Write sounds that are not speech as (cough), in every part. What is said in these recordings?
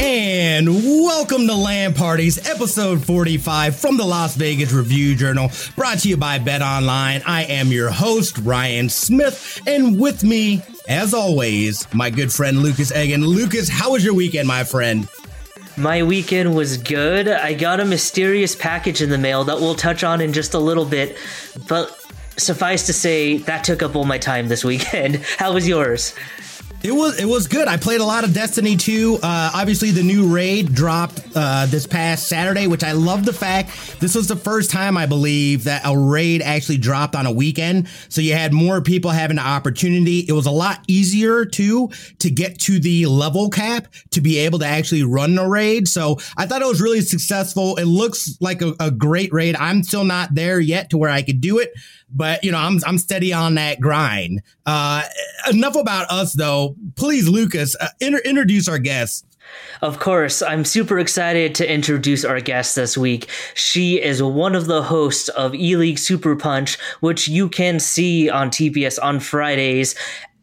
And welcome to LAN Parties, episode 45 from the Las Vegas Review Journal, brought to you by Bet Online. I am your host, Ryan Smith, and with me, as always, my good friend Lucas Egan. Lucas, how was your weekend, my friend? My weekend was good. I got a mysterious package in the mail that we'll touch on in just a little bit, but suffice to say, that took up all my time this weekend. (laughs) How was yours? It was it was good. I played a lot of Destiny 2. Uh, obviously, the new raid dropped uh, this past Saturday, which I love the fact this was the first time I believe that a raid actually dropped on a weekend. So you had more people having the opportunity. It was a lot easier too to get to the level cap to be able to actually run the raid. So I thought it was really successful. It looks like a, a great raid. I'm still not there yet to where I could do it but you know, I'm I'm steady on that grind. Uh, enough about us, though. Please, Lucas, uh, inter- introduce our guest. Of course, I'm super excited to introduce our guest this week. She is one of the hosts of E League Super Punch, which you can see on TBS on Fridays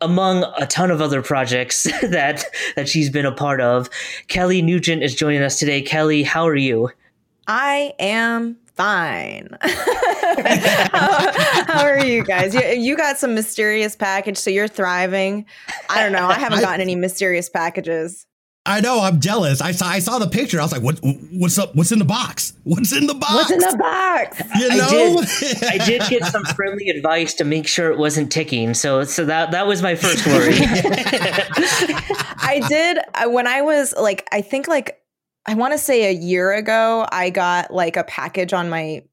among a ton of other projects (laughs) that that she's been a part of. Kelly Nugent is joining us today. Kelly, how are you? I am fine. (laughs) how, how, are you guys? You, you, got some mysterious package, so you're thriving. I don't know. I haven't gotten any mysterious packages. I know. I'm jealous. I saw. I saw the picture. I was like, "What? What's up? What's in the box? What's in the box? What's in the box?" You know. I did, (laughs) I did get some friendly advice to make sure it wasn't ticking. So, so that that was my first worry. (laughs) I did uh, when I was like, I think like I want to say a year ago, I got like a package on my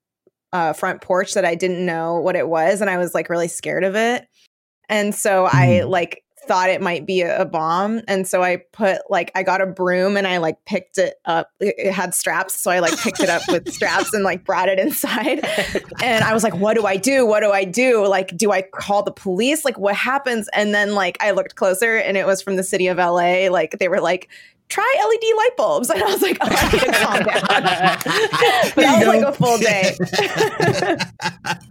uh, front porch that I didn't know what it was, and I was like really scared of it. And so mm. I like thought it might be a, a, bomb, and so I put like I got a broom and I like picked it up. It, it had straps, so I like picked it up with straps and like brought it inside. (laughs) And I was like, "What do I do? What do I do? Like, do I call the police? Like, what happens?" And then like I looked closer, and it was from the city of LA. Like they were like try LED light bulbs. (laughs) And I was like, oh, I need to calm down. (laughs) that was like a full day. (laughs)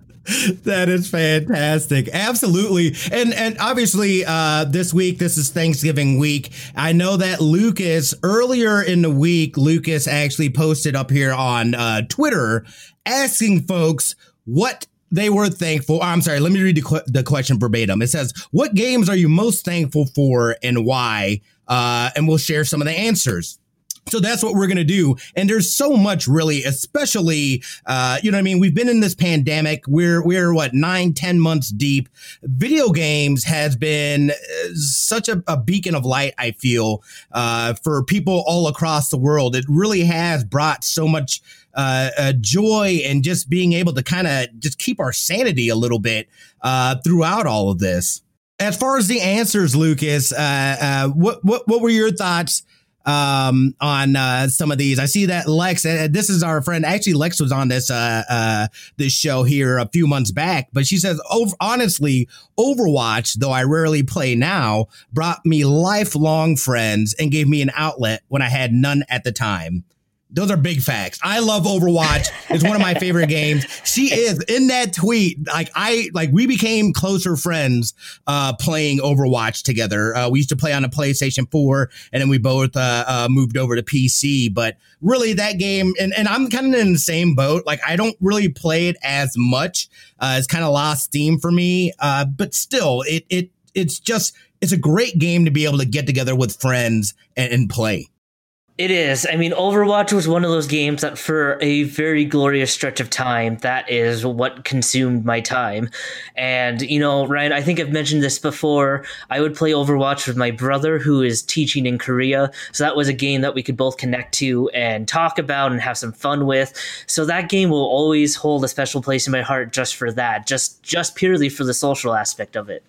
that is fantastic absolutely and and obviously uh this week this is thanksgiving week i know that lucas earlier in the week lucas actually posted up here on uh twitter asking folks what they were thankful. I'm sorry, let me read the, qu- the question verbatim. It says, What games are you most thankful for and why? Uh, and we'll share some of the answers. So that's what we're going to do. And there's so much really, especially, uh, you know I mean? We've been in this pandemic. We're, we're what, nine, ten months deep. Video games has been uh, such a, a beacon of light, I feel, uh, for people all across the world. It really has brought so much, uh, uh, joy and just being able to kind of just keep our sanity a little bit, uh, throughout all of this. As far as the answers, Lucas, uh, uh, what what what were your thoughts um, on uh, some of these? I see that Lex. Uh, this is our friend. Actually, Lex was on this uh, uh, this show here a few months back, but she says, over, honestly, Overwatch, though I rarely play now, brought me lifelong friends and gave me an outlet when I had none at the time. Those are big facts. I love Overwatch. It's one of my favorite (laughs) games. She is in that tweet. Like I like we became closer friends uh playing Overwatch together. Uh we used to play on a PlayStation 4 and then we both uh, uh moved over to PC, but really that game and and I'm kind of in the same boat. Like I don't really play it as much. Uh it's kind of lost steam for me. Uh but still it it it's just it's a great game to be able to get together with friends and, and play It is. I mean, Overwatch was one of those games that, for a very glorious stretch of time, that is what consumed my time. And, you know, Ryan, I think I've mentioned this before. I would play Overwatch with my brother who is teaching in Korea. So that was a game that we could both connect to and talk about and have some fun with. So that game will always hold a special place in my heart just for that, just just purely for the social aspect of it.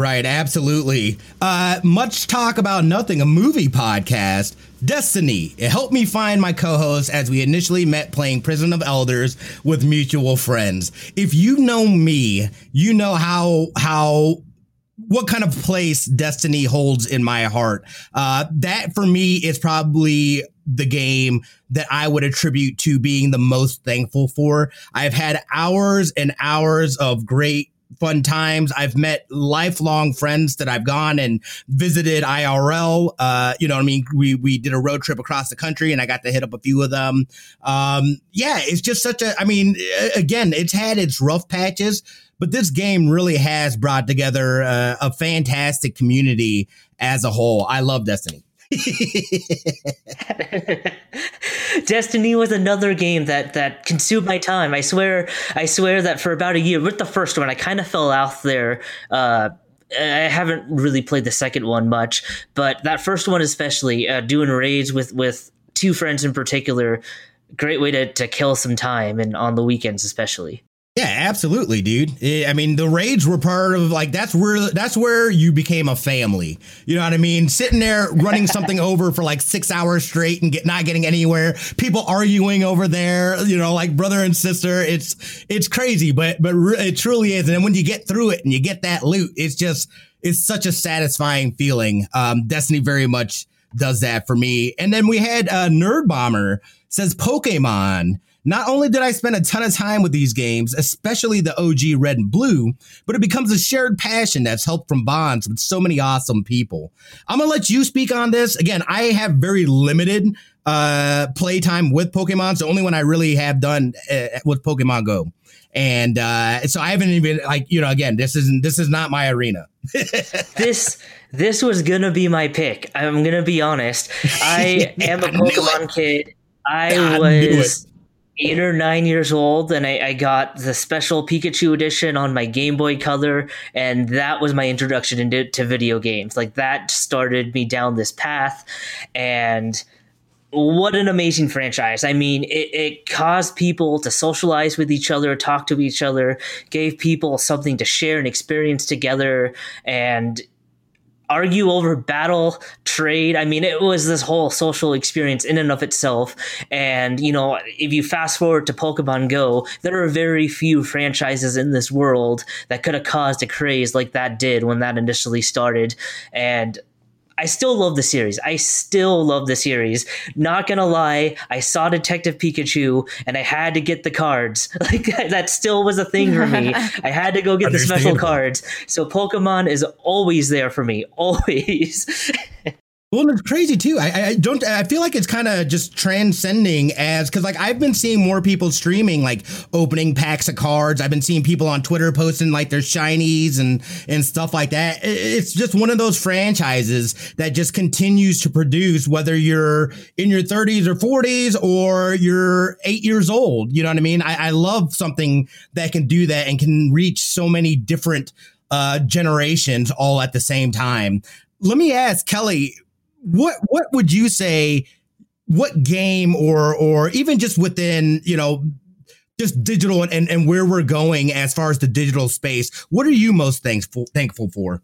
Right, absolutely. Uh, much talk about nothing, a movie podcast. Destiny. It helped me find my co-host as we initially met playing Prison of Elders with mutual friends. If you know me, you know how how what kind of place Destiny holds in my heart. Uh, that for me is probably the game that I would attribute to being the most thankful for. I've had hours and hours of great fun times. I've met lifelong friends that I've gone and visited IRL. Uh, you know, I mean, we we did a road trip across the country, and I got to hit up a few of them. Um, yeah, it's just such a. I mean, again, it's had its rough patches, but this game really has brought together uh, a fantastic community as a whole. I love Destiny. (laughs) Destiny was another game that that consumed my time. I swear, I swear that for about a year with the first one, I kind of fell out there. Uh, I haven't really played the second one much, but that first one especially, uh, doing raids with with two friends in particular, great way to to kill some time and on the weekends especially. Yeah, absolutely, dude. I mean, the raids were part of like that's where that's where you became a family. You know what I mean? Sitting there running something (laughs) over for like six hours straight and get not getting anywhere. People arguing over there. You know, like brother and sister. It's it's crazy, but but it truly is. And then when you get through it and you get that loot, it's just it's such a satisfying feeling. Um, Destiny very much does that for me. And then we had uh, Nerd Bomber says Pokemon. Not only did I spend a ton of time with these games, especially the OG red and blue, but it becomes a shared passion that's helped from bonds with so many awesome people. I'm gonna let you speak on this. Again, I have very limited uh playtime with Pokemon. It's the only one I really have done uh, with Pokemon Go. And uh so I haven't even like, you know, again, this isn't this is not my arena. (laughs) this this was gonna be my pick. I'm gonna be honest. (laughs) I am a Pokemon kid. I, I was eight or nine years old and I, I, got the special Pikachu edition on my Game Boy Color, and that was my introduction into to video games. Like that started me down this path, and what an amazing franchise! I mean, it, it caused people to socialize with each other, talk to each other, gave people something to share and experience together, and argue over battle trade. I mean it was this whole social experience in and of itself. And you know if you fast forward to pokemon go there are very few franchises in this world that could have caused a craze like that did when that initially started. And I still love the series. I still love the series. Not gonna lie, I saw Detective Pikachu and I had to get the cards. (laughs) Like (laughs) that still was a thing for me. (laughs) I had to go get the special cards. So Pokemon is always there for me. Always. Well, it's crazy too. I, I don't. I feel like it's kind of just transcending as because like I've been seeing more people streaming like opening packs of cards. I've been seeing people on Twitter posting like their shinies and and stuff like that. It's just one of those franchises that just continues to produce, whether you're in your 30s or 40s or you're eight years old. You know what I mean? I, I love something that can do that and can reach so many different uh, generations all at the same time. Let me ask Kelly what what would you say? What game or or even just within you know just digital and, and where we're going as far as the digital space, what are you most thankful thankful for?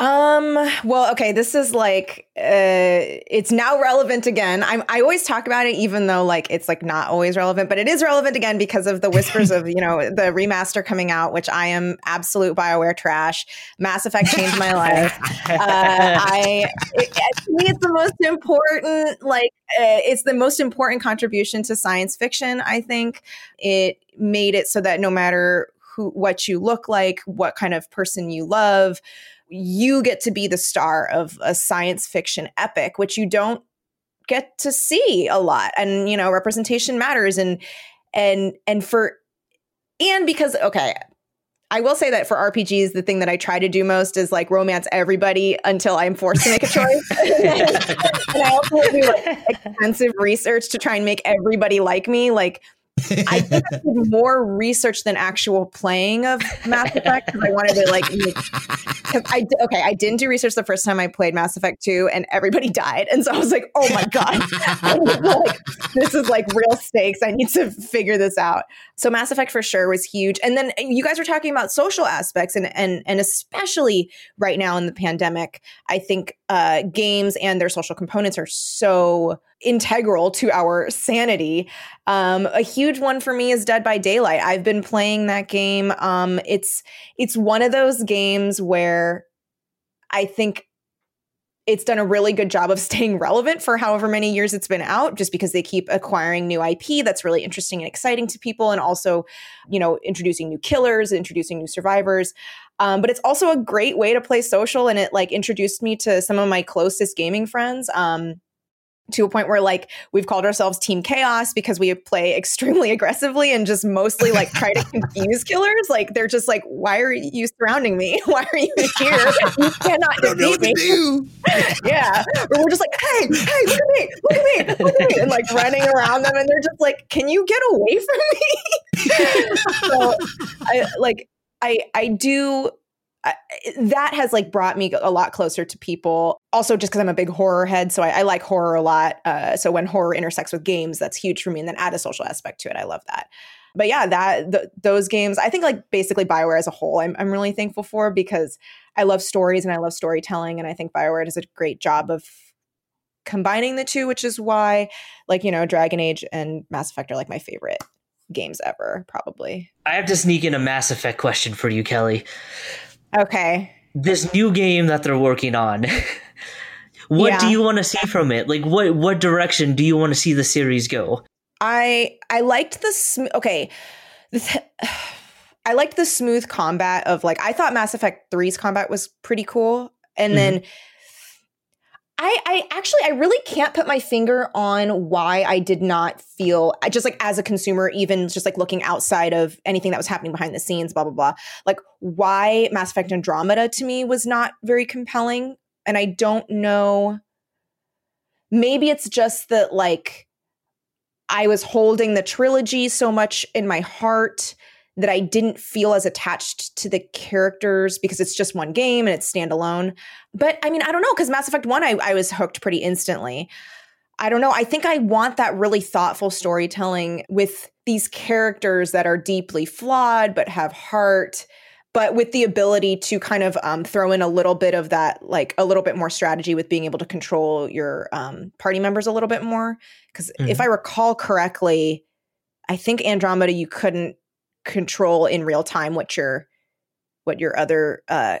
Um, well, okay, this is like uh it's now relevant again. I'm I always talk about it even though like it's like not always relevant, but it is relevant again because of the whispers of, you know, the remaster coming out, which I am absolute BioWare trash. Mass Effect changed my life. Uh I it, to me it's the most important like uh, it's the most important contribution to science fiction, I think. It made it so that no matter who what you look like, what kind of person you love, you get to be the star of a science fiction epic, which you don't get to see a lot. And, you know, representation matters. And, and, and for, and because, okay, I will say that for RPGs, the thing that I try to do most is like romance everybody until I'm forced to make a (laughs) choice. (laughs) and I also do like (laughs) extensive research to try and make everybody like me. Like I did more research than actual playing of Mass Effect because I wanted to like. (laughs) I okay, I didn't do research the first time I played Mass Effect two, and everybody died, and so I was like, oh my god, (laughs) like, this is like real stakes. I need to figure this out. So Mass Effect for sure was huge, and then you guys were talking about social aspects, and and and especially right now in the pandemic, I think uh, games and their social components are so integral to our sanity. Um, a huge one for me is Dead by Daylight. I've been playing that game. Um, it's it's one of those games where I think it's done a really good job of (laughs) staying relevant for however many years it's been out just because they keep acquiring new IP that's really interesting and exciting to people and also, you know, introducing new killers, introducing new survivors. Um, but it's also a great way to play social and it like introduced me to some of my closest gaming friends. Um, to a point where like we've called ourselves team chaos because we play (laughs) extremely aggressively and just mostly like try to confuse killers. Like they're just like why are you surrounding me? (laughs) Why are you here? You cannot defeat me. (laughs) yeah. Or we're just like hey hey look at me look at me look at me and like running around them and they're just like can you get away from me? So i like i i do that has like brought me a lot closer to people. Also, just because I'm a big horror head, so I, I like horror a lot. Uh, so when horror intersects with games, that's huge for me. And then add a social aspect to it. I love that. But yeah, that th- those games, I think like basically Bioware as a whole, I'm I'm really thankful for because I love stories and I love storytelling, and I think Bioware does a great job of combining the two, which is why like you know Dragon Age and Mass Effect are like my favorite games ever, probably. I have to sneak in a Mass Effect question for you, Kelly. Okay. This new game that they're working on. (laughs) what yeah. do you want to see from it? Like what what direction do you want to see the series go? I I liked the sm- okay. (sighs) I liked the smooth combat of like I thought Mass Effect 3's combat was pretty cool. And mm-hmm. then I, I actually I really can't put my finger on why I did not feel I just like as a consumer, even just like looking outside of anything that was happening behind the scenes, blah blah blah. Like why Mass Effect Andromeda to me was not very compelling. And I don't know. Maybe it's just that like I was holding the trilogy so much in my heart that I didn't feel as attached to the characters because it's just one game and it's standalone. But I mean, I don't know, because Mass Effect 1, I, I was hooked pretty instantly. I don't know. I think I want that really thoughtful storytelling with these characters that are deeply flawed but have heart, but with the ability to kind of um, throw in a little bit of that, like a little bit more strategy with being able to control your um, party members a little bit more. Because mm-hmm. if I recall correctly, I think Andromeda, you couldn't control in real time what your what your other uh,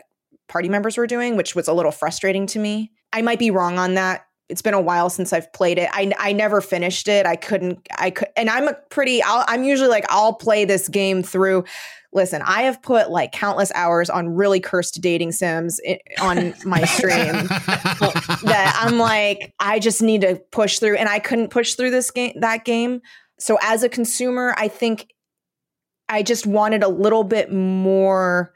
party members were doing, which was a little frustrating to me. I might be wrong on that. It's been a while since I've played it. I, I never finished it. I couldn't. I could, and I'm a pretty. i I'm usually like I'll play this game through. Listen, I have put like countless hours on really cursed dating sims on my stream (laughs) that I'm like I just need to push through, and I couldn't push through this game that game. So as a consumer, I think I just wanted a little bit more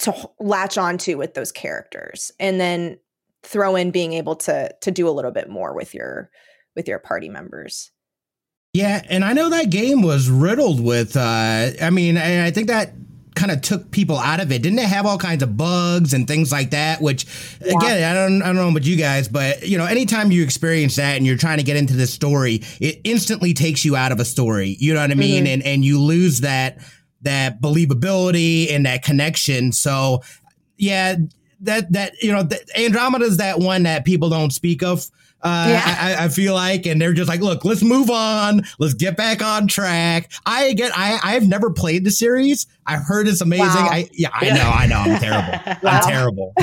to latch onto with those characters and then throw in being able to to do a little bit more with your with your party members. Yeah, and I know that game was riddled with uh I mean, I think that kind of took people out of it. Didn't it have all kinds of bugs and things like that? Which yeah. again, I don't I don't know about you guys, but you know, anytime you experience that and you're trying to get into the story, it instantly takes you out of a story. You know what I mean? Mm-hmm. And and you lose that that believability and that connection. So yeah, that that you know, Andromeda is that one that people don't speak of uh, yeah. I, I, feel like, and they're just like, look, let's move on. Let's get back on track. I get, I, I've never played the series. I heard it's amazing. Wow. I, yeah, I know, I know. I'm terrible. (laughs) wow. I'm terrible. (laughs)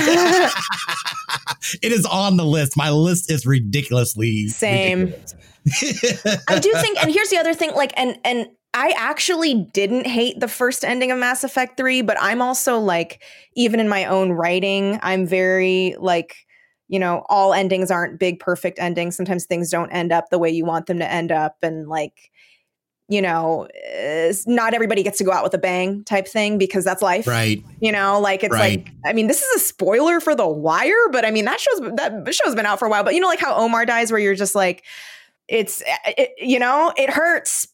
it is on the list. My list is ridiculously same. Ridiculous. (laughs) I do think, and here's the other thing, like, and and I actually didn't hate the first ending of Mass Effect 3, but I'm also like, even in my own writing, I'm very like you know, all endings aren't big, perfect endings. Sometimes things don't end up the way you want them to end up. And like, you know, eh, not everybody gets to go out with a bang type thing because that's life. Right. You know, like it's right. like I mean, this is a spoiler for The Wire, but I mean that show's that show's been out for a while. But you know, like how Omar dies, where you're just like, it's eh, it, you know, it hurts.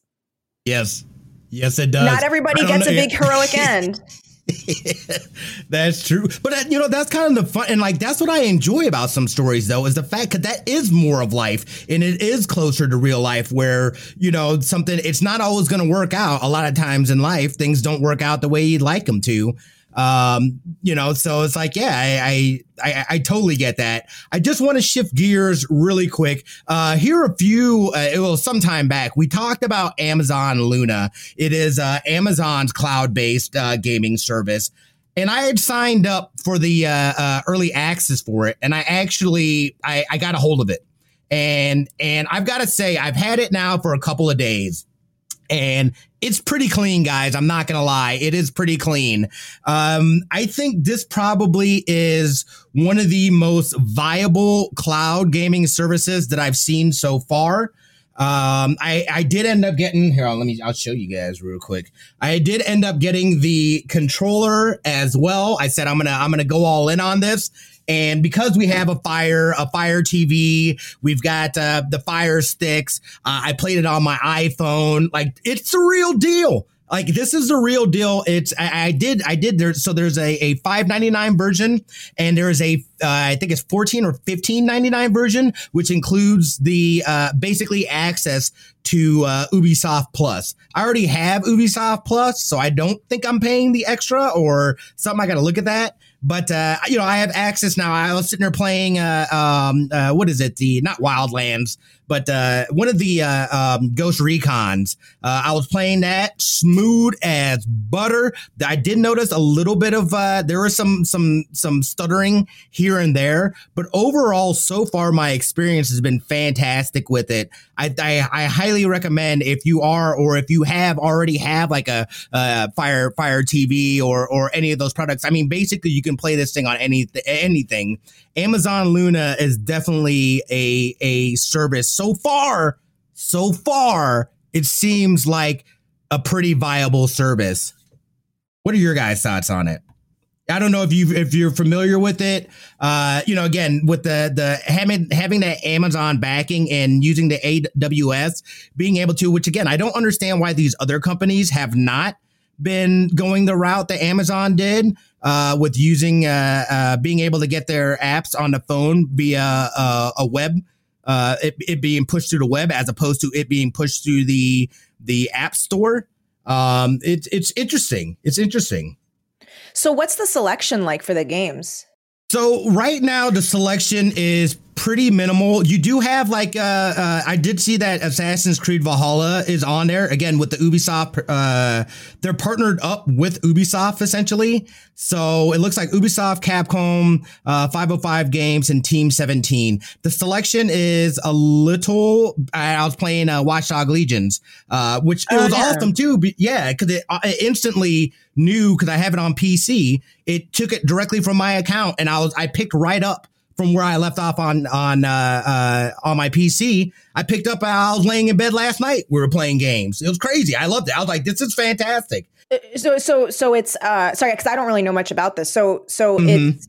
Yes. Yes, it does. Not everybody gets know. a big heroic (laughs) end. (laughs) that's true. But uh, you know, that's kind of the fun. And like, that's what I enjoy about some stories, though, is the fact that that is more of life and it is closer to real life where, you know, something, it's not always going to work out. A lot of times in life, things don't work out the way you'd like them to. Um, you know, so it's like, yeah, I, I, I, I totally get that. I just want to shift gears really quick. Uh, here are a few, uh, it was some time back. We talked about Amazon Luna. It is, uh, Amazon's cloud based, uh, gaming service. And I had signed up for the, uh, uh, early access for it. And I actually, I, I got a hold of it. And, and I've got to say, I've had it now for a couple of days and it's pretty clean, guys. I'm not gonna lie, it is pretty clean. Um, I think this probably is one of the most viable cloud gaming services that I've seen so far. Um, I, I did end up getting here. Let me, I'll show you guys real quick. I did end up getting the controller as well. I said, I'm going to, I'm going to go all in on this and because we have a fire, a fire TV, we've got uh, the fire sticks. Uh, I played it on my iPhone. Like it's a real deal. Like this is the real deal. It's I, I did I did there. So there's a a five ninety nine version, and there's a uh, I think it's fourteen or fifteen ninety nine version, which includes the uh, basically access to uh, Ubisoft Plus. I already have Ubisoft Plus, so I don't think I'm paying the extra or something. I got to look at that. But uh, you know, I have access now. I was sitting there playing uh, um, uh, what is it? The not Wildlands, but uh, one of the uh, um, Ghost Recons. Uh, I was playing that smooth as butter. I did notice a little bit of uh, there was some some some stuttering here and there, but overall, so far my experience has been fantastic with it. I, I, I highly recommend if you are or if you have already have like a, Fire Fire TV or or any of those products. I mean, basically you can play this thing on any anything. Amazon Luna is definitely a a service so far. So far, it seems like a pretty viable service. What are your guys' thoughts on it? I don't know if you if you're familiar with it. Uh, you know, again with the the having having that Amazon backing and using the AWS, being able to, which again, I don't understand why these other companies have not been going the route that Amazon did uh, with using uh, uh, being able to get their apps on the phone via uh, a web, uh, it, it being pushed through the web as opposed to it being pushed through the the app store. Um, it's it's interesting. It's interesting. So, what's the selection like for the games? So right now the selection is pretty minimal. You do have like uh, uh, I did see that Assassin's Creed Valhalla is on there again with the Ubisoft. Uh, they're partnered up with Ubisoft essentially, so it looks like Ubisoft, Capcom, uh, 505 Games, and Team 17. The selection is a little. I was playing uh, Watchdog Legions, uh, which it was oh, yeah. awesome too. But yeah, because it, uh, it instantly knew because I have it on PC. It took it directly from my account, and I was I picked right up from where I left off on on uh, uh, on my PC. I picked up. I was laying in bed last night. We were playing games. It was crazy. I loved it. I was like, "This is fantastic." Uh, so so so it's uh, sorry because I don't really know much about this. So so mm-hmm. it's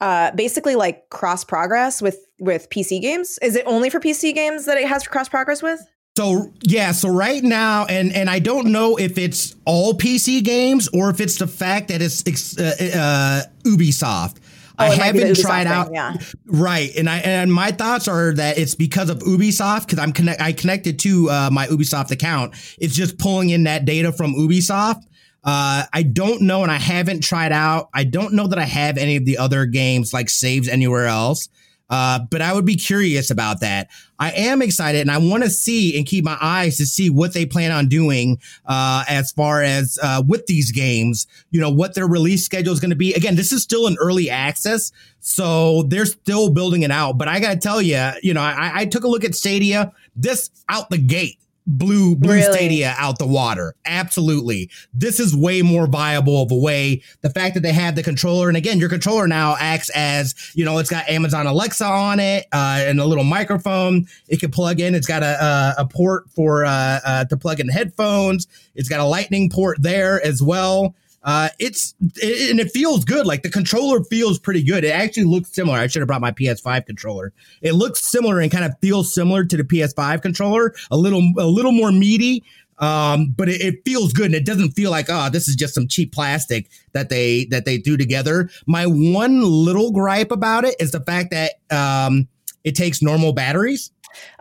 uh, basically like cross progress with with PC games. Is it only for PC games that it has cross progress with? So yeah, so right now, and and I don't know if it's all PC games or if it's the fact that it's uh, uh, Ubisoft. Oh, I haven't tried out. Thing, yeah. Right. And I and my thoughts are that it's because of Ubisoft because I'm connect I connected to uh, my Ubisoft account. It's just pulling in that data from Ubisoft. Uh, I don't know, and I haven't tried out. I don't know that I have any of the other games like saves anywhere else. Uh, but I would be curious about that. I am excited and I want to see and keep my eyes to see what they plan on doing uh, as far as uh, with these games, you know, what their release schedule is going to be. Again, this is still an early access, so they're still building it out. But I got to tell you, you know, I, I took a look at Stadia. This out the gate blew blew Really? Stadia out the water. Absolutely. This is way more viable of a way. The fact that they have the controller, and again, your controller now acts as, you know, it's got Amazon Alexa on it, uh, and a little microphone. It can plug in. It's got a a, a port for uh, uh, to plug in headphones. It's got a lightning port there as well. Uh, it's it, and it feels good. Like the controller feels pretty good. It actually looks similar. I should have brought my PS5 controller. It looks similar and kind of feels similar to the PS5 controller. A little a little more meaty. Um, but it, it feels good and it doesn't feel like oh this is just some cheap plastic that they that they do together. My one little gripe about it is the fact that um it takes normal batteries.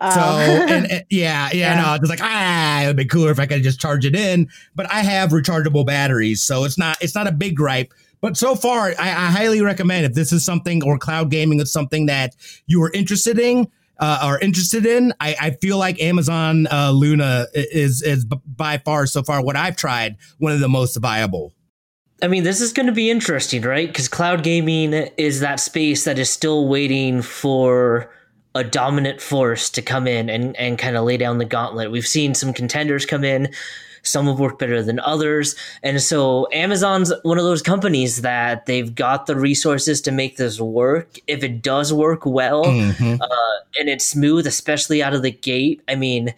So Um, (laughs) and, and- yeah, yeah, Yeah. no, it's like ah, it would be cooler if I could just charge it in. But I have rechargeable batteries, so it's not it's not a big gripe. But so far, I, I highly recommend if this is something or cloud gaming is something that you are interested in. Uh, are interested in. I, I feel like Amazon uh, Luna is is by far so far what I've tried one of the most viable. I mean, this is going to be interesting, right? Because cloud gaming is that space that is still waiting for a dominant force to come in and, and kind of lay down the gauntlet. We've seen some contenders come in. Some have worked better than others. And so Amazon's one of those companies that they've got the resources to make this work. If it does work well Mhm. uh, and it's smooth, especially out of the gate, I mean,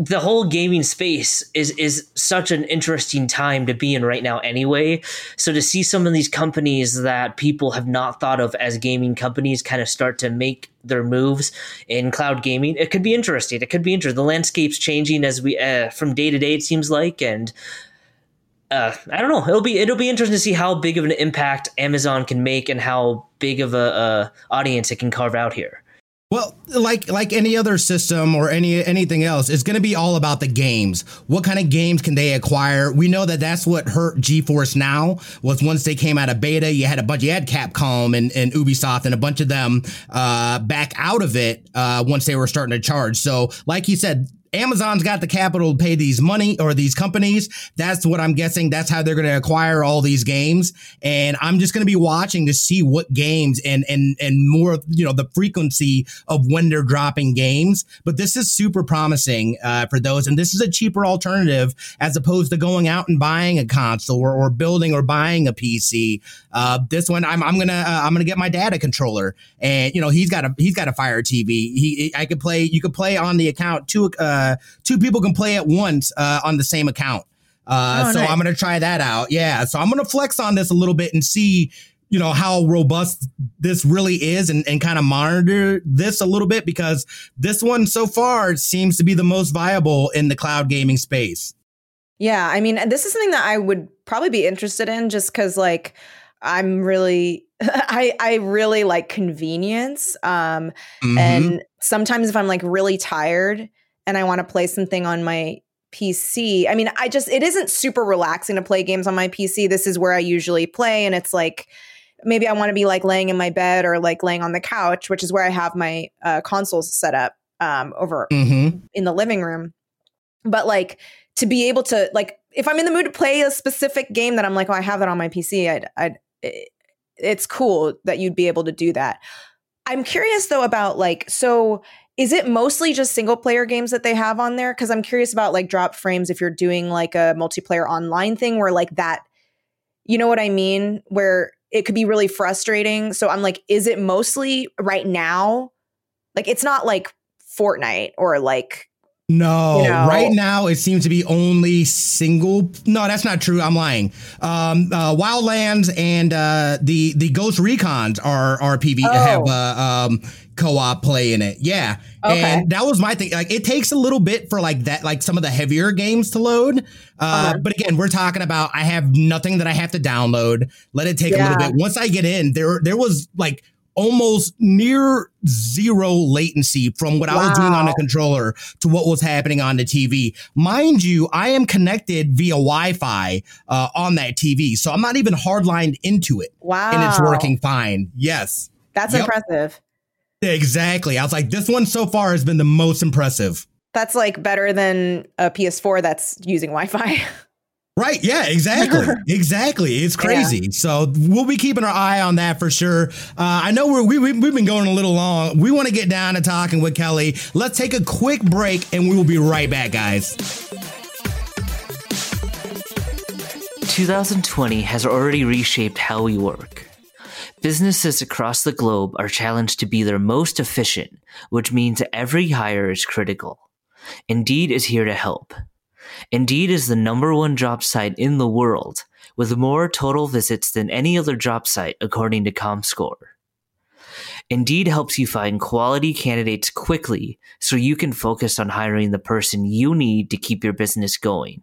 the whole gaming space is is such an interesting time to be in right now anyway so to see some of these companies that people have not thought of as gaming companies kind of start to make their moves in cloud gaming it could be interesting it could be interesting the landscape's changing as we uh, from day to day it seems like and uh, I don't know. It'll be it'll be interesting to see how big of an impact Amazon can make and how big of a uh, audience it can carve out here. Well, like like any other system or any anything else, it's going to be all about the games. What kind of games can they acquire? We know that that's what hurt GeForce Now was once they came out of beta. You had a bunch, you had Capcom and, and Ubisoft and a bunch of them uh, back out of it uh, once they were starting to charge. So, like you said. Amazon's got the capital to pay these money or these companies. That's what I'm guessing. That's how they're going to acquire all these games. And I'm just going to be watching to see what games and and and more, you know, the frequency of when they're dropping games. But this is super promising uh, for those, and this is a cheaper alternative as opposed to going out and buying a console or, or building or buying a PC. Uh, this one, I'm I'm gonna uh, I'm gonna get my dad a controller, and you know he's got a he's got a Fire TV. He I could play. You could play on the account. Two uh two people can play at once uh, on the same account. Uh, Oh, so nice. I'm gonna try that out. Yeah, so I'm gonna flex on this a little bit and see you know how robust this really is and, and kind of monitor this a little bit because this one so far seems to be the most viable in the cloud gaming space Yeah, I mean, this is something that I would probably be interested in just because, like, I'm really, (laughs) I I really like convenience. Um, Mhm. and sometimes if I'm like really tired and I want to play something on my PC, I mean, I just it isn't super relaxing to play games on my PC. This is where I usually play, and it's like maybe I want to be like laying in my bed or like laying on the couch, which is where I have my uh, consoles set up um, over Mhm. in the living room. But like to be able to like if I'm in the mood to play a specific game that I'm like, oh, I have that on my PC, I'd, I'd it- it's cool that you'd be able to do that. I'm curious though about like so is it mostly just single player games that they have on there? Because I'm curious about like drop frames if you're doing like a multiplayer online thing where like that, you know what I mean? Where it could be really frustrating. So I'm like, is it mostly right now? Like it's not like Fortnite or like no You know- right now it seems to be only single no that's not true i'm lying um uh wildlands and uh the the ghost recons are are pv Oh. have uh, um co-op play in it yeah Okay. and that was my thing like it takes a little bit for like that like some of the heavier games to load uh Uh-huh. but again we're talking about i have nothing that i have to download let it take a little bit once i get in there there was like almost near zero latency from what I was doing on the controller to what was happening on the TV. Mind you, I am connected via Wi-Fi uh, on that TV, so I'm not even hardlined into it, wow. and it's working fine. Yes, That's Yep. impressive. Exactly. I was like, this one so far has been the most impressive. That's like better than a PS4 that's using Wi-Fi. Right. Yeah, exactly. (laughs) exactly. It's crazy. Yeah. So we'll be keeping our eye on that for sure. Uh, I know we're, we, we, we've been going a little long. We want to get down to talking with Kelly. Let's take a quick break and we will be right back, guys. 2020 has already reshaped how we work. Businesses across the globe are challenged to be their most efficient, which means every hire is critical. Indeed is here to help. Indeed is the number one job site in the world, with more total visits than any other job site according to ComScore. Indeed helps you find quality candidates quickly so you can focus on hiring the person you need to keep your business going.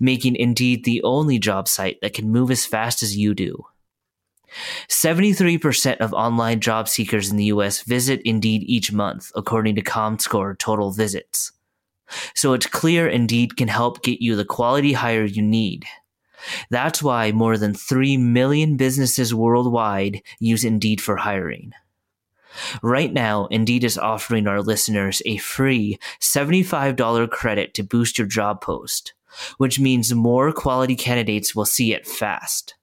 making Indeed the only job site that can move as fast as you do. 73% of online job seekers in the US visit Indeed each month, according to ComScore total visits. So it's clear Indeed can help get you the quality hire you need. That's why more than 3 million businesses worldwide use Indeed for hiring. Right now, Indeed is offering our listeners a free $75 credit to boost your job post, which means more quality candidates will see it fast.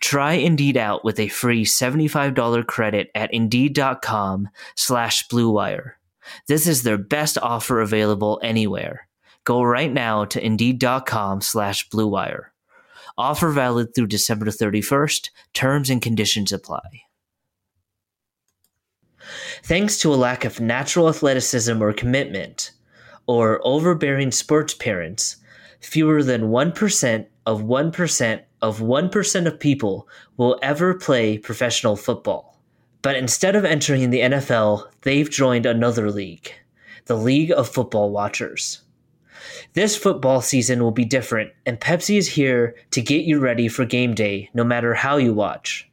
Try Indeed out with a free $75 credit at Indeed.com slash BlueWire. This is their best offer available anywhere. Go right now to Indeed.com slash BlueWire. Offer valid through December 31st. Terms and conditions apply. Thanks to a lack of natural athleticism or commitment, or overbearing sports parents, fewer than 1% of 1% of 1% of people will ever play professional football. But instead of entering the NFL, they've joined another league, the League of Football Watchers. This football season will be different, and Pepsi is here to get you ready for game day no matter how you watch.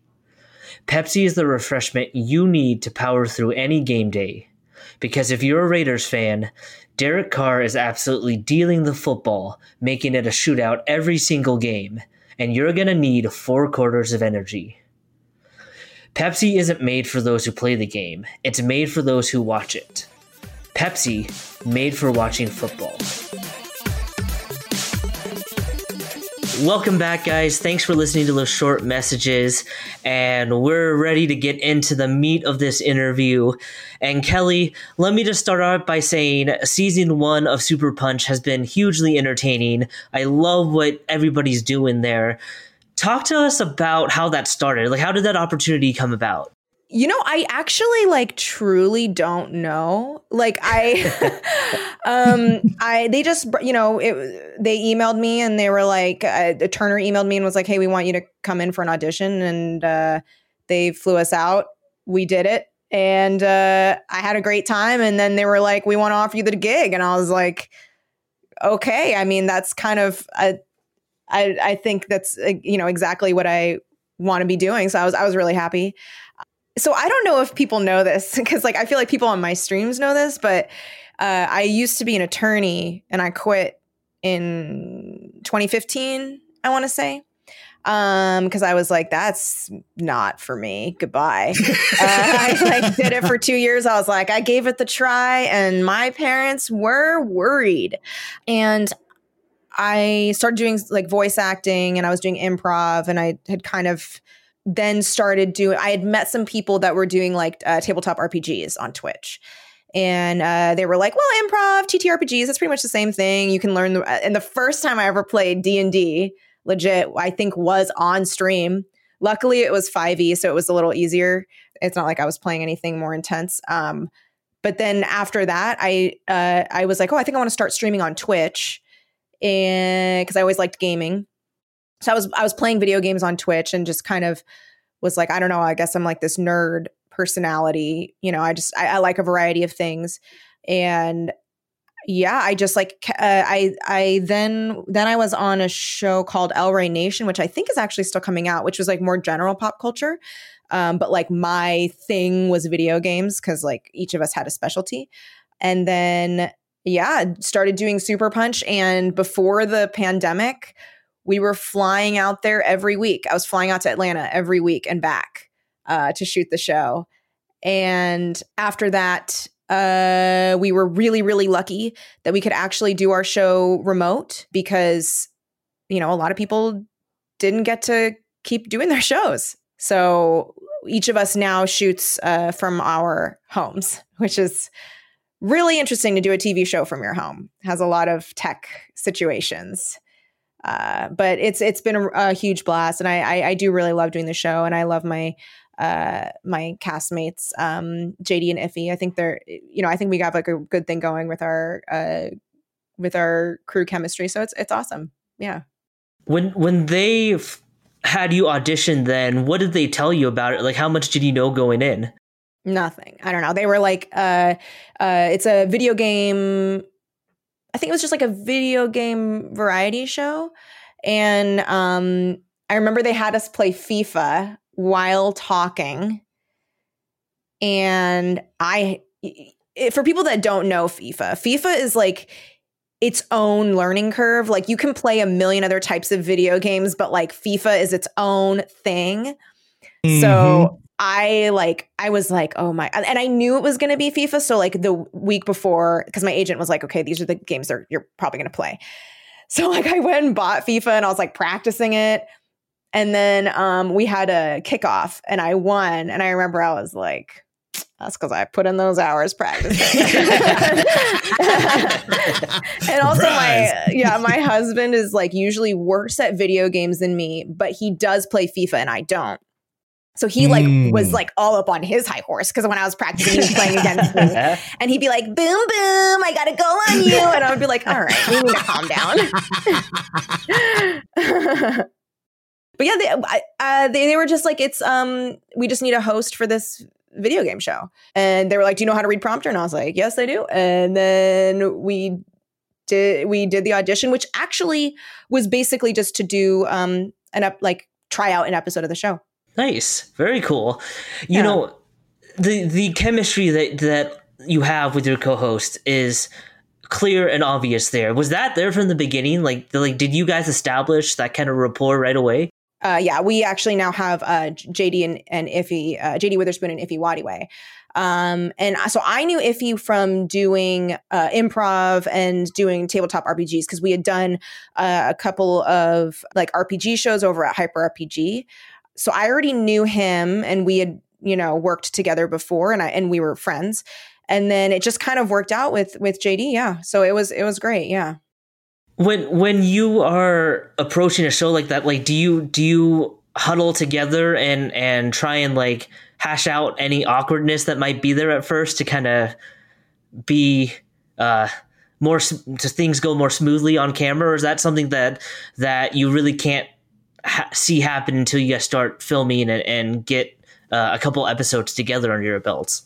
Pepsi is the refreshment you need to power through any game day. Because if you're a Raiders fan, Derek Carr is absolutely dealing the football, making it a shootout every single game, and you're going to need four quarters of energy. Pepsi isn't made for those who play the game, it's made for those who watch it. Pepsi, made for watching football. Welcome back, guys. Thanks for listening to those short messages. And we're ready to get into the meat of this interview. And Kelly, let me just start out by saying season one of Super Punch has been hugely entertaining. I love what everybody's doing there. Talk to us about how that started. Like, how did that opportunity come about? You know, I actually like truly don't know. Like I (laughs) um I they just you know, it, they emailed me and they were like uh, Turner emailed me and was like, "Hey, we want you to come in for an audition." And uh they flew us out. We did it and uh I had a great time and then they were like, "We want to offer you the gig." And I was like, "Okay, I mean, that's kind of a I I think that's uh, you know exactly what I want to be doing. So I was I was really happy. So I don't know if people know this (laughs) because like I feel like people on my streams know this, but uh, I used to be an attorney and I quit in 2015. I want to say um because i was like that's not for me. Goodbye. (laughs) Uh, i like did it for two years. I was like i gave it the try and my parents were worried. And I started doing like voice acting and I was doing improv and I had kind of then started doing I had met some people that were doing like uh, tabletop RPGs on Twitch. And uh, they were like, "Well, improv, TTRPGs, that's pretty much the same thing. You can learn." The, and the first time I ever played D and D, legit, I think was on stream. Luckily, it was 5e, so it was a little easier. It's not like I was playing anything more intense. Um, but then after that, I uh, I was like, "Oh, I think I want to start streaming on Twitch." and because I always liked gaming. So I was I was playing video games on Twitch and just kind of was like, I don't know, I guess I'm like this nerd personality. You know, I just I, I like a variety of things. And yeah, I just like uh, I I then then I was on a show called El Rey Nation, which I think is actually still coming out, which was like more general pop culture. Um, but like my thing was video games because like each of us had a specialty, and then yeah, started doing Super Punch. And before the pandemic, we were flying out there every week. I was flying out to Atlanta every week and back uh, to shoot the show. And after that, uh, we were really, really lucky that we could actually do our show remote because, you know, a lot of people didn't get to keep doing their shows. So each of us now shoots uh, from our homes, which is really interesting to do a TV show from your home. Has a lot of tech situations. Uh, but it's it's been a, a huge blast, and I, I, I do really love doing the show, and I love my uh, my castmates, um, JD and Ify. I think they're, you know, I think we got like a good thing going with our, uh, with our crew chemistry. So it's, it's awesome. Yeah. When, when they f- had you audition, then what did they tell you about it? Like, how much did you know going in? Nothing. I don't know. They were like, uh, uh, it's a video game. I think it was just like a video game variety show. And, um, I remember they had us play FIFA while talking. And I, for people that don't know FIFA, FIFA is like its own learning curve. Like you can play a million other types of video games, but like FIFA is its own thing. Mm-hmm. So I like I was like, oh my and I knew it was gonna be FIFA. So like the week before, because my agent was like, okay, these are the games that you're probably gonna play. (laughs) So like I went and bought FIFA and I was like practicing it. And then um, we had a kickoff and I won. And I remember I was like, that's because I put in those hours practicing. (laughs) and also my yeah, my husband is like usually worse at video games than me, but he does play FIFA and I don't. So he like mm. was like all up on his high horse because when I was practicing, he was playing against me, (laughs) and he'd be like, "Boom, boom, I got to go on you," (laughs) and I would be like, "All right, we need to calm down." (laughs) but yeah, they, uh, they, they were just like, it's um, we just need a host for this video game show, and they were like, do you know how to read prompter? And I was like, yes, I do. And then we did we did the audition, which actually was basically just to do um an up like try out an episode of the show. Nice, very cool. You yeah. know, the the chemistry that that you have with your co-host is clear and obvious there. Was that there from the beginning? Like, like did you guys establish that kind of rapport right away? uh, yeah, we actually now have uh, JD and, and Ify, uh, JD Witherspoon and Ify Nwadiwe. Um, and so I knew Ify from doing uh, improv and doing tabletop RPGs because we had done uh, a couple of like RPG shows over at Hyper RPG. So I already knew him, and we had you know worked together before, and I and we were friends. And then it just kind of worked out with with JD. Yeah, so it was it was great. Yeah when when you are approaching a show like that like do you do you huddle together and and try and like hash out any awkwardness that might be there at first to kind of be uh more to things go more smoothly on camera or is that something that that you really can't ha- see happen until you start filming and, and get uh, a couple episodes together under your belts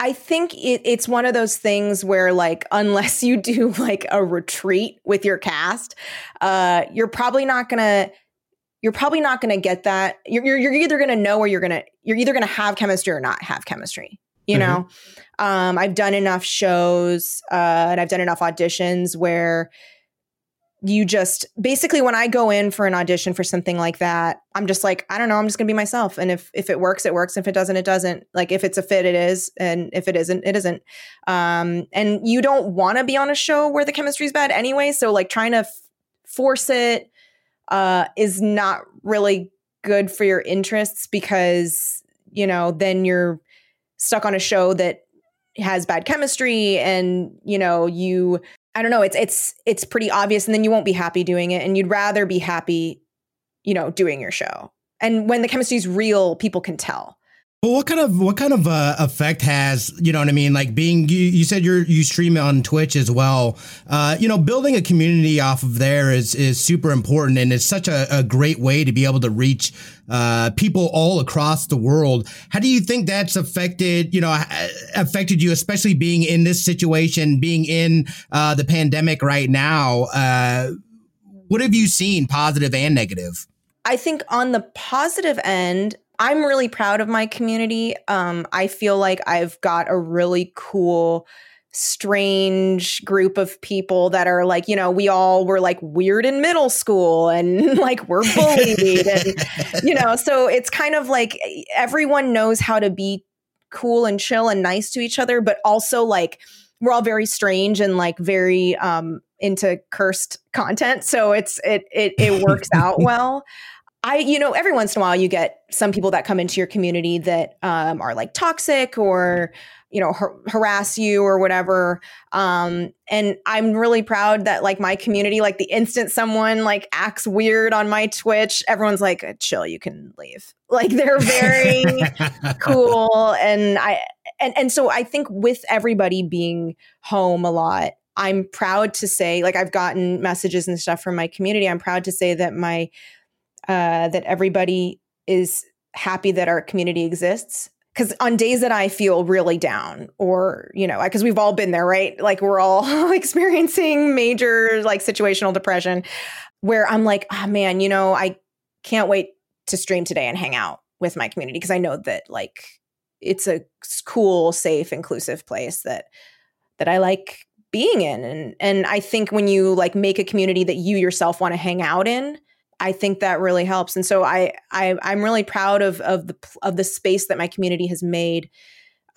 I think it, it's one of those things where, like, unless you do (laughs) like a retreat with your cast, uh, you're probably not gonna. You're probably not gonna get that. You're you're, you're either gonna know or you're gonna you're either gonna have chemistry or not have chemistry. You mm-hmm. know, um, I've done enough shows uh, and I've done enough auditions where you just basically when I go in for an audition for something like that, I'm just like, I don't know, I'm just gonna be myself. And if if it works, it works. If it doesn't, it doesn't. Like if it's a fit, it is. And if it isn't, it isn't. Um, and you don't want to be on a show where the chemistry is bad anyway. So like trying to f- force it uh, is not really good for your interests because you know then you're stuck on a show that has bad chemistry and you know you I don't know, it's it's it's pretty obvious and then you won't be happy doing it and you'd rather be happy, you know, doing your show. And when the chemistry is real, people can tell. But what kind of what kind of uh, effect has you know what I mean? Like being you, you said you're you stream on Twitch as well. Uh, you know, building a community off of there is is super important, and it's such a, a great way to be able to reach uh, people all across the world. How do you think that's affected you know affected you, especially being in this situation, being in uh, the pandemic right now? Uh, what have you seen, positive and negative? I think on the positive end, I'm really proud of my community. Um, I feel like I've got a really cool, strange group of people that are like, you know, we all were like weird in middle school and (laughs) like we're bullied. and, you know, (laughs) so it's kind of like everyone knows how to be cool and chill and nice to each other, but also like we're all very strange and like very um into cursed content. So it's it it it works out (laughs) well. I, you know, every once in a while you get some people that come into your community that um, are like toxic or, you know, har- harass you or whatever. Um, and I'm really proud that like my community, like the instant someone like acts weird on my Twitch, everyone's like, chill, you can leave. (laughs) Like they're very (laughs) cool. And I, and, and so I think with everybody being home a lot, I'm proud to say, like I've gotten messages and stuff from my community. I'm proud to say that my uh, that everybody is happy that our community exists. Because on days that I feel really down, or, you know, because we've all been there, right? Like we're all (laughs) experiencing major like situational depression, where I'm like, oh man, you know, I can't wait to stream today and hang out with my community because I know that like it's a cool, safe, inclusive place that that I like being in. And and I think when you like make a community that you yourself want to hang out in, I think that really helps. And so I, I I'm really proud of of the of the space that my community has made.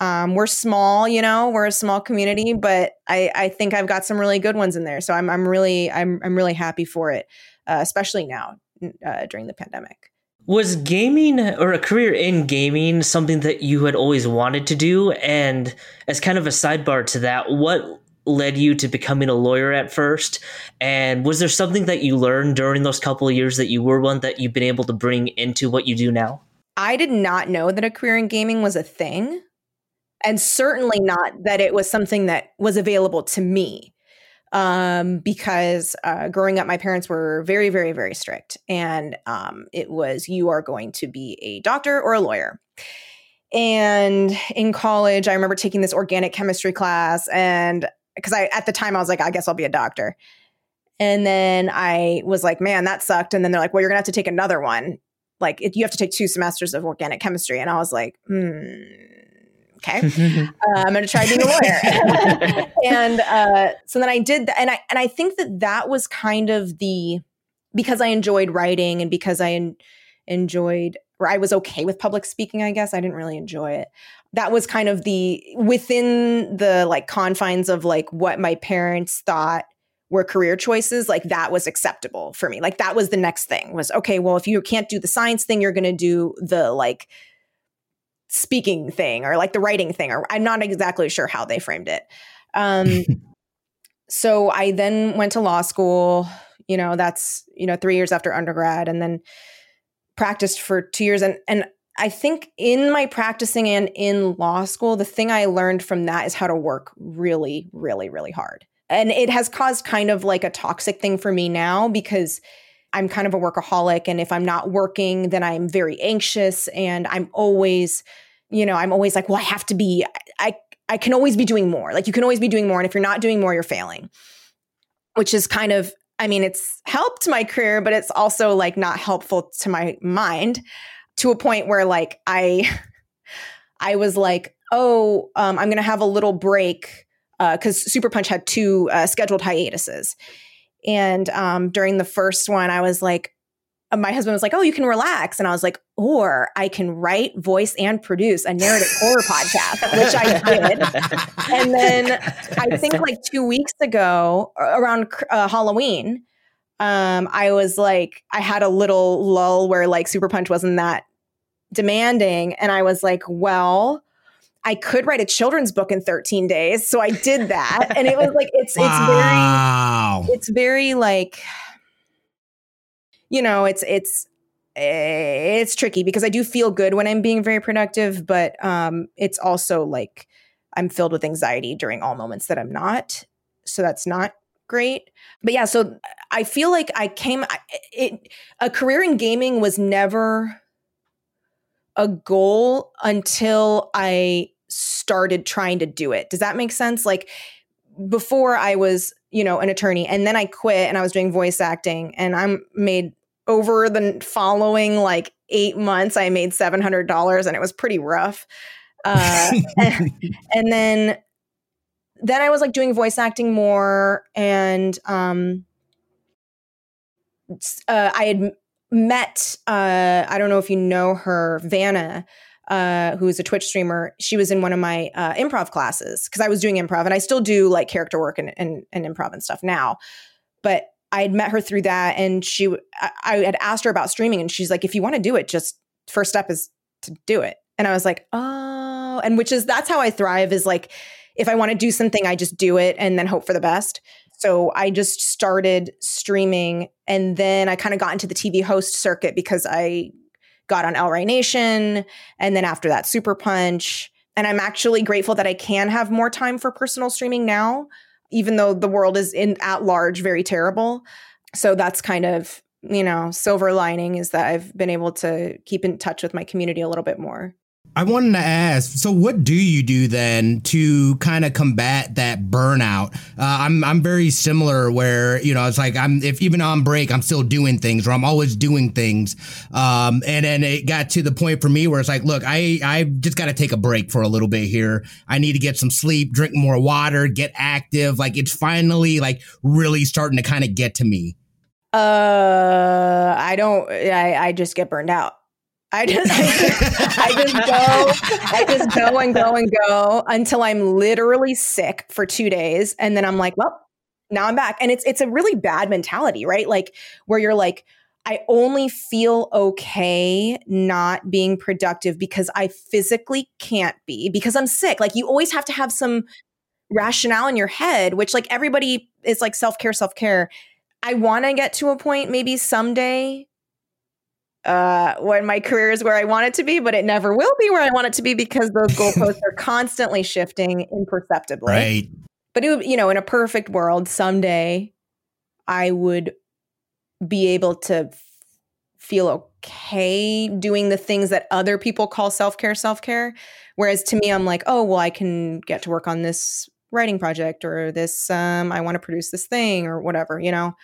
Um, we're small, you know, we're a small community, but I, I think I've got some really good ones in there. So I'm I'm really I'm I'm really happy for it, uh, especially now uh, during the pandemic. Was gaming or a career in gaming something that you had always wanted to do? And as kind of a sidebar to that, what led you to becoming a lawyer at first? And was there something that you learned during those couple of years that you were one that you've been able to bring into what you do now? I did not know that a career in gaming was a thing. And certainly not that it was something that was available to me. Um, because uh, growing up, my parents were very, very, very strict. And um, it was you are going to be a doctor or a lawyer. And in college, I remember taking this organic chemistry class, and because I at the time I was like, I guess I'll be a doctor. And then I was like, man, that sucked. And then they're like, well, you're gonna have to take another one. Like it, you have to take two semesters of organic chemistry. And I was like, hmm, okay, (laughs) uh, I'm gonna try being a lawyer. (laughs) and uh, so then I did that, and I and I think that that was kind of the because I enjoyed writing and because I en- enjoyed or I was okay with public speaking. I guess I didn't really enjoy it that was kind of the within the like confines of like what my parents thought were career choices like that was acceptable for me. Like that was the next thing was okay well if you can't do the science thing you're going to do the like speaking thing or like the writing thing or i'm not exactly sure how they framed it. Um (laughs) so i then went to law school you know that's you know 3 years after undergrad and then practiced for 2 years and and I think in my practicing and in law school, the thing I learned from that is how to work really, really, really hard. And it has caused kind of like a toxic thing for me now because I'm kind of a workaholic. And if I'm not working, then I'm very anxious and I'm always, you know, I'm always like, well, I have to be, I, I can always be doing more. Like you can always be doing more. And if you're not doing more, you're failing, which is kind of, I mean, it's helped my career, but it's also like not helpful to my mind to a point where like I (laughs) I was like, oh, um, I'm gonna have a little break because uh, Super Punch had two uh, scheduled hiatuses, and um, during the first one, I was like, uh, my husband was like, "Oh, you can relax," and I was like, "Or I can write, voice, and produce a narrative horror podcast," which I did. and then I think like two weeks ago, around uh, Halloween, um, I was like, I had a little lull where like Super Punch wasn't that demanding. And I was like, well, I could write a children's book in 13 days. So I did that. and it was like, it's, wow. it's very, it's very like, you know, it's, it's, eh, it's tricky because I do feel good when I'm being very productive, but um, it's also like I'm filled with anxiety during all moments that I'm not. So that's not great. But yeah, so I feel like I came it a career in gaming was never a goal until I started trying to do it. Does that make sense? Like before I was, you know, an attorney and then I quit and I was doing voice acting and I'm made over the following like 8 months I made $700 and it was pretty rough. Uh, (laughs) and, and then then I was like doing voice acting more and um uh, I had met uh I don't know if you know her Vanna uh, who's a Twitch streamer, she was in one of my uh, improv classes because I was doing improv and I still do like character work and, and, and improv and stuff now. But I had met her through that and she, I, I had asked her about streaming and she's like, if you want to do it, just first step is to do it. And I was like, oh, and which is, that's how I thrive is like, if I want to do something, I just do it and then hope for the best. So I just started streaming and then I kind of got into the TV host circuit because I got on El Rey Nation and then after that Super Punch. And I'm actually grateful that I can have more time for personal streaming now, even though the world is in at large very terrible. So that's kind of, you know, silver lining is that I've been able to keep in touch with my community a little bit more. I wanted to ask, so what do you do then to kind of combat that burnout? Uh, I'm I'm very similar where you know it's like I'm if even on break I'm still doing things or I'm always doing things, um, and then it got to the point for me where it's like, look, I I just got to take a break for a little bit here. I need to get some sleep, drink more water, get active. Like it's finally like really starting to kind of get to me. Uh, I don't. I I just get burned out. I just, I just, go, I just go and go and go until I'm literally sick for two days, and then I'm like, well, now I'm back, and it's it's a really bad mentality, right? Like where you're like, I only feel okay not being productive because I physically can't be because I'm sick. Like you always have to have some rationale in your head, which like everybody is like self care, self care. I want to get to a point maybe someday uh, when my career is where I want it to be, but it never will be where I want it to be because those goalposts (laughs) are constantly shifting imperceptibly. Right. But it would, you know, in a perfect world, someday I would be able to f- feel okay doing the things that other people call self care, self care. Whereas to me, I'm like, oh, well, I can get to work on this writing project or this, um, I want to produce this thing or whatever, you know?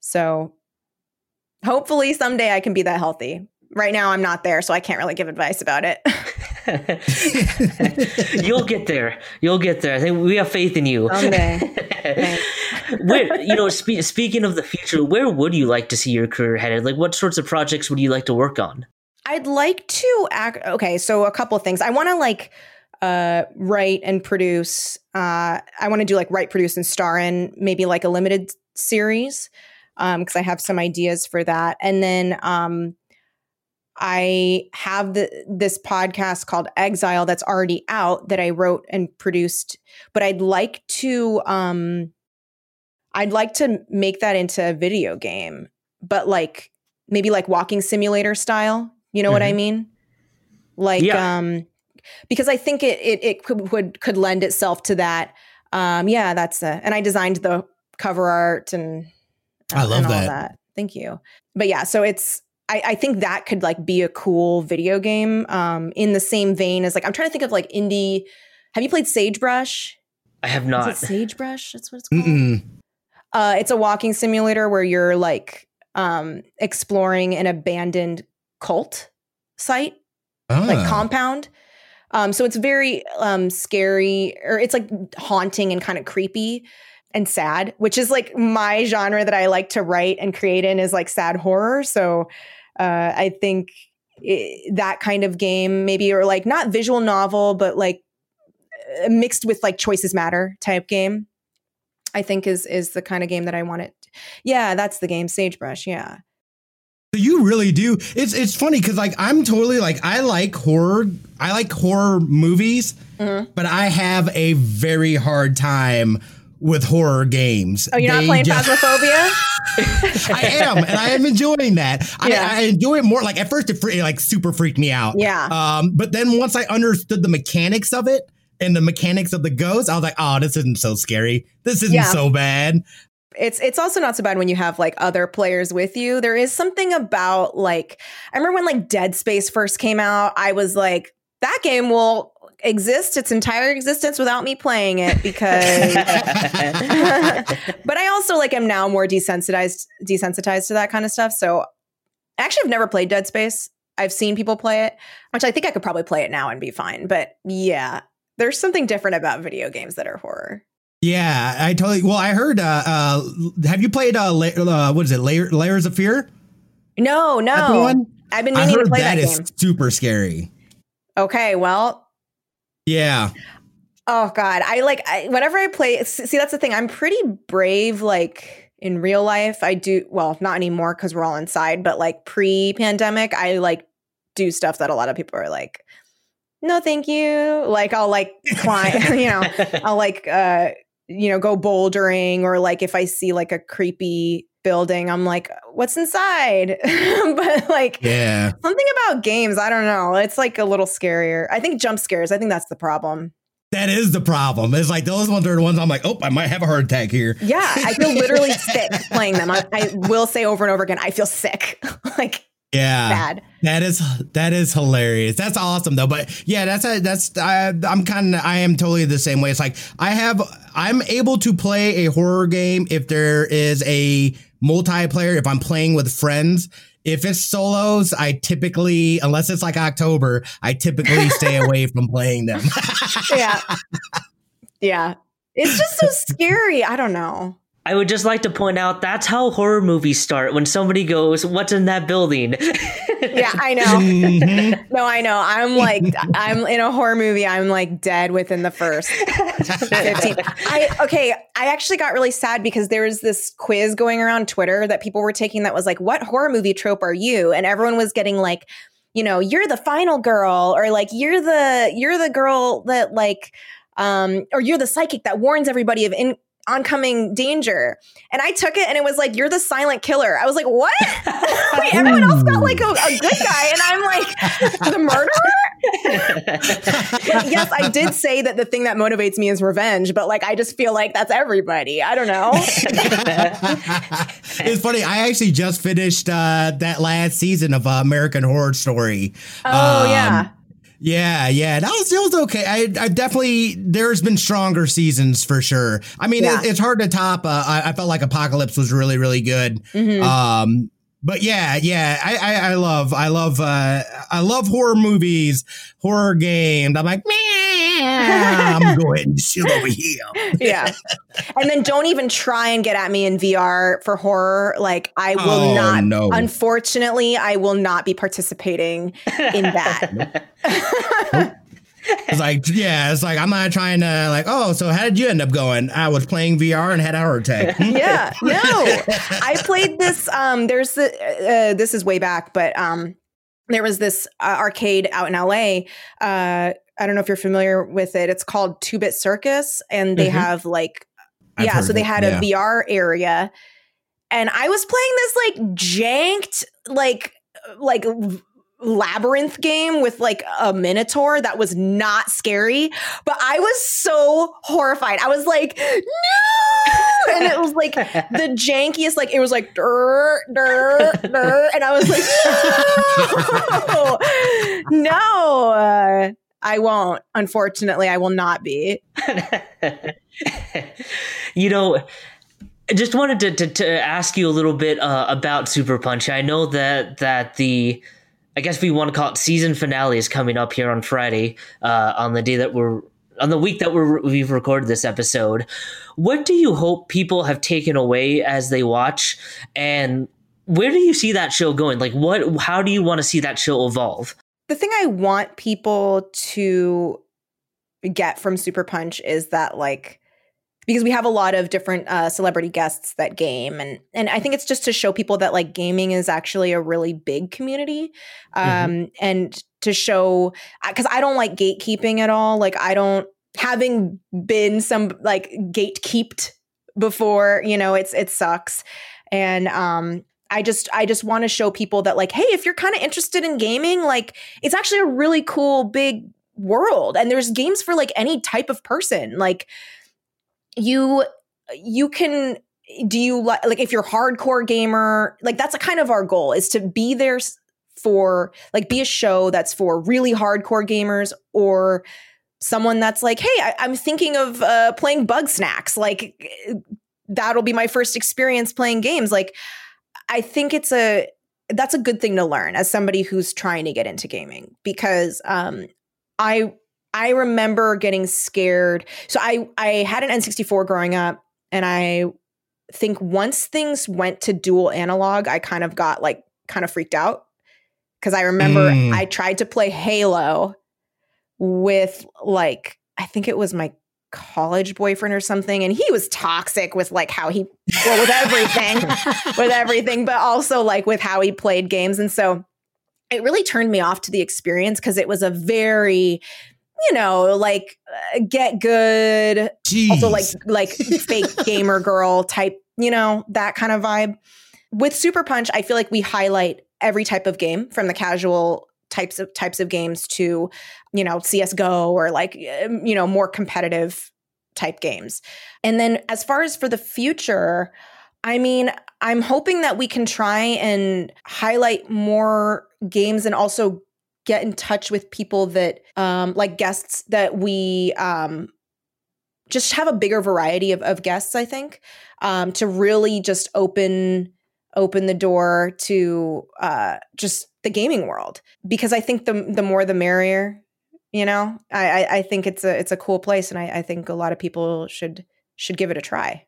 So hopefully someday I can be that healthy. Right now, I'm not there, so I can't really give advice about it. (laughs) You'll get there. You'll get there. I think we have faith in you. Someday. (laughs) where you know, spe- speaking of the future, where would you like to see your career headed? Like, what sorts of projects would you like to work on? I'd like to act. Okay, so a couple of things. I want to like uh, write and produce. Uh, I want to do like write, produce, and star in maybe like a limited series because um, I have some ideas for that. And then um, I have the, this podcast called Exile that's already out that I wrote and produced, but I'd like to um, I'd like to make that into a video game, but like maybe like walking simulator style. You know mm-hmm. what I mm-hmm. mean? Like yeah. um because I think it it it could would could lend itself to that. Um yeah, that's the and I designed the cover art and I love that. that. Thank you. But yeah, so it's I, I, think that could like be a cool video game. Um, in the same vein as like I'm trying to think of like indie. Have you played Sagebrush? I have not. Is it (laughs) Sagebrush? That's what it's called. Mm-mm. Uh, it's a walking simulator where you're like um, exploring an abandoned cult site, ah. like compound. Um, so it's very um, scary, or it's like haunting and kind of creepy and sad, which is like my genre that I like to write and create in is like sad horror. So uh, I think it, that kind of game, maybe, or like not visual novel, but like uh, mixed with like choices matter type game. I think is is the kind of game that I want it. Yeah, that's the game, Sagebrush. Yeah. You really do. It's it's funny because like I'm totally like I like horror. I like horror movies, mm-hmm. but I have a very hard time with horror games. Oh, you're not playing just- Phasmophobia? (laughs) I am, and I am enjoying that. Yeah. I, I enjoy it more. Like at first, it like super freaked me out. Yeah. Um, but then once I understood the mechanics of it and the mechanics of the ghost, I was like, oh, this isn't so scary. This isn't Yeah. so bad. It's it's also not so bad when you have like other players with you. There is something about like I remember when like Dead Space first came out, I was like that game will exist its entire existence without me playing it because (laughs) but I also like am now more desensitized desensitized to that kind of stuff. So actually I've never played Dead Space. I've seen people play it, which I think I could probably play it now and be fine. But yeah, there's something different about video games that are horror. Yeah, I totally. Well, I heard. Uh, uh, have you played? Uh, La- uh what is it? Layer, Layers of Fear. No, That the no. one? I've been I meaning to play that that, is game. super scary. Okay, well, Yeah. oh god, I like I, whenever I play. See, that's the thing. I'm pretty brave. Like in real life, I do well, not anymore because we're all inside. But like pre-pandemic, I like do stuff that a lot of people are like, no, thank you. Like I'll like climb, (laughs) you know, (laughs) I'll like uh, you know, go bouldering or like if I see like a creepy building, I'm like, what's inside? (laughs) but like Yeah. Something about games, I don't know. It's like a little scarier. I think jump scares, I think that's the problem. That is the problem. It's like those ones are the ones I'm like, oh, I might have a heart attack here. Yeah, I feel literally (laughs) sick playing them. I, I will say over and over again, I feel sick. (laughs) like Yeah. bad. That is that is hilarious. That's awesome though. But yeah, that's a, that's I, I'm kind of I am totally the same way. It's like I have I'm able to play a horror game if there is a multiplayer. If I'm playing with friends. If it's solos, I typically, unless it's like October, I typically (laughs) stay away from playing them. Yeah. (laughs) yeah. It's just so scary. I don't know. I would just like to point out that's how horror movies start when somebody goes, What's in that building? Yeah, I know. (laughs) Mhm. No, I know. I'm like, I'm in a horror movie. I'm like dead within the first 15. I okay. I actually got really sad because there was this quiz going around Twitter that people were taking that was like, "What horror movie trope are you?" And everyone was getting like, you know, you're the final girl, or like you're the you're the girl that like, um, or you're the psychic that warns everybody of in oncoming danger. And I took it and it was like, you're the silent killer. I was like, what? (laughs) Wait, everyone else got like a, a good guy, and I'm like the murderer. Yes, I did say that the thing that motivates me is revenge, but like I just feel like that's everybody. I don't know. (laughs) it's funny. I actually just finished uh, that last season of uh, American Horror Story. Oh Um, yeah. Yeah, yeah, that was it was okay. I, I definitely there's been stronger seasons for sure. I mean, Yeah. it, it's hard to top. Uh, I, I felt like Apocalypse was really really good. Mhm. Um, but yeah, yeah, I, I I love I love uh I love horror movies, horror games. I'm like, man, I'm going to sit over here. (laughs) yeah. And then don't even try and get at me in VR for horror. Like I will Oh, not no. unfortunately, I will not be participating in that. (laughs) It's like, yeah, it's like I'm not trying to like, oh, so how did you end up going? I was playing VR and had a heart attack. (laughs) yeah. No. I played this um there's the uh, this is way back, but um there was this uh, arcade out in LA. Uh I don't know if you're familiar with it. It's called Two Bit Circus and they Mhm. have like I've yeah, so they it, had yeah. a VR area, and I was playing this like janked like like labyrinth game with like a minotaur that was not scary but i was so horrified i was like no and it was like the (laughs) jankiest like it was like dur, dur, dur, and i was like (laughs) no no uh, i won't unfortunately i will not be (laughs) you know, I just wanted to, to, to ask you a little bit uh, about Super Punch. I know that that the I guess we want to call it season finale is coming up here on Friday, uh, on the day that we're on the week that we're, we've recorded this episode. What do you hope people have taken away as they watch, and where do you see that show going? Like, what? How do you want to see that show evolve? The thing I want people to get from Super Punch is that like because we have a lot of different uh, celebrity guests that game and and I think it's just to show people that like gaming is actually a really big community um and to show because I don't like gatekeeping at all like I don't having been some like gatekept before, you know, it's it sucks. And um I just I just want to show people that like, hey, if you're kind of interested in gaming, like it's actually a really cool big world and there's games for like any type of person. Like you you can do you like like if you're hardcore gamer, like that's a kind of our goal is to be there for like be a show that's for really hardcore gamers or someone that's like, hey, I, am thinking of uh, playing Bugsnax. Like that'll be my first experience playing games. Like I think it's a that's a good thing to learn as somebody who's trying to get into gaming because um, I I remember getting scared. So I I had an N64 growing up and I think once things went to dual analog, I kind of got like kind of freaked out because I remember mm. I tried to play Halo with like I think it was my college boyfriend or something and he was toxic with like how he well with everything (laughs) with everything but also like with how he played games and so it really turned me off to the experience because it was a very you know like uh, get good Jeez. also like like fake (laughs) gamer girl type you know that kind of vibe with super punch i feel like we highlight every type of game from the casual types of types of games to you know csgo or like um, you know more competitive type games. And then as far as for the future i mean i'm hoping that we can try and highlight more games and also get in touch with people that um like guests that we um just have a bigger variety of, of guests i think um to really just open open the door to uh just the gaming world because I think the the more the merrier. You know, I I think it's a it's a cool place, and I, I think a lot of people should should give it a try.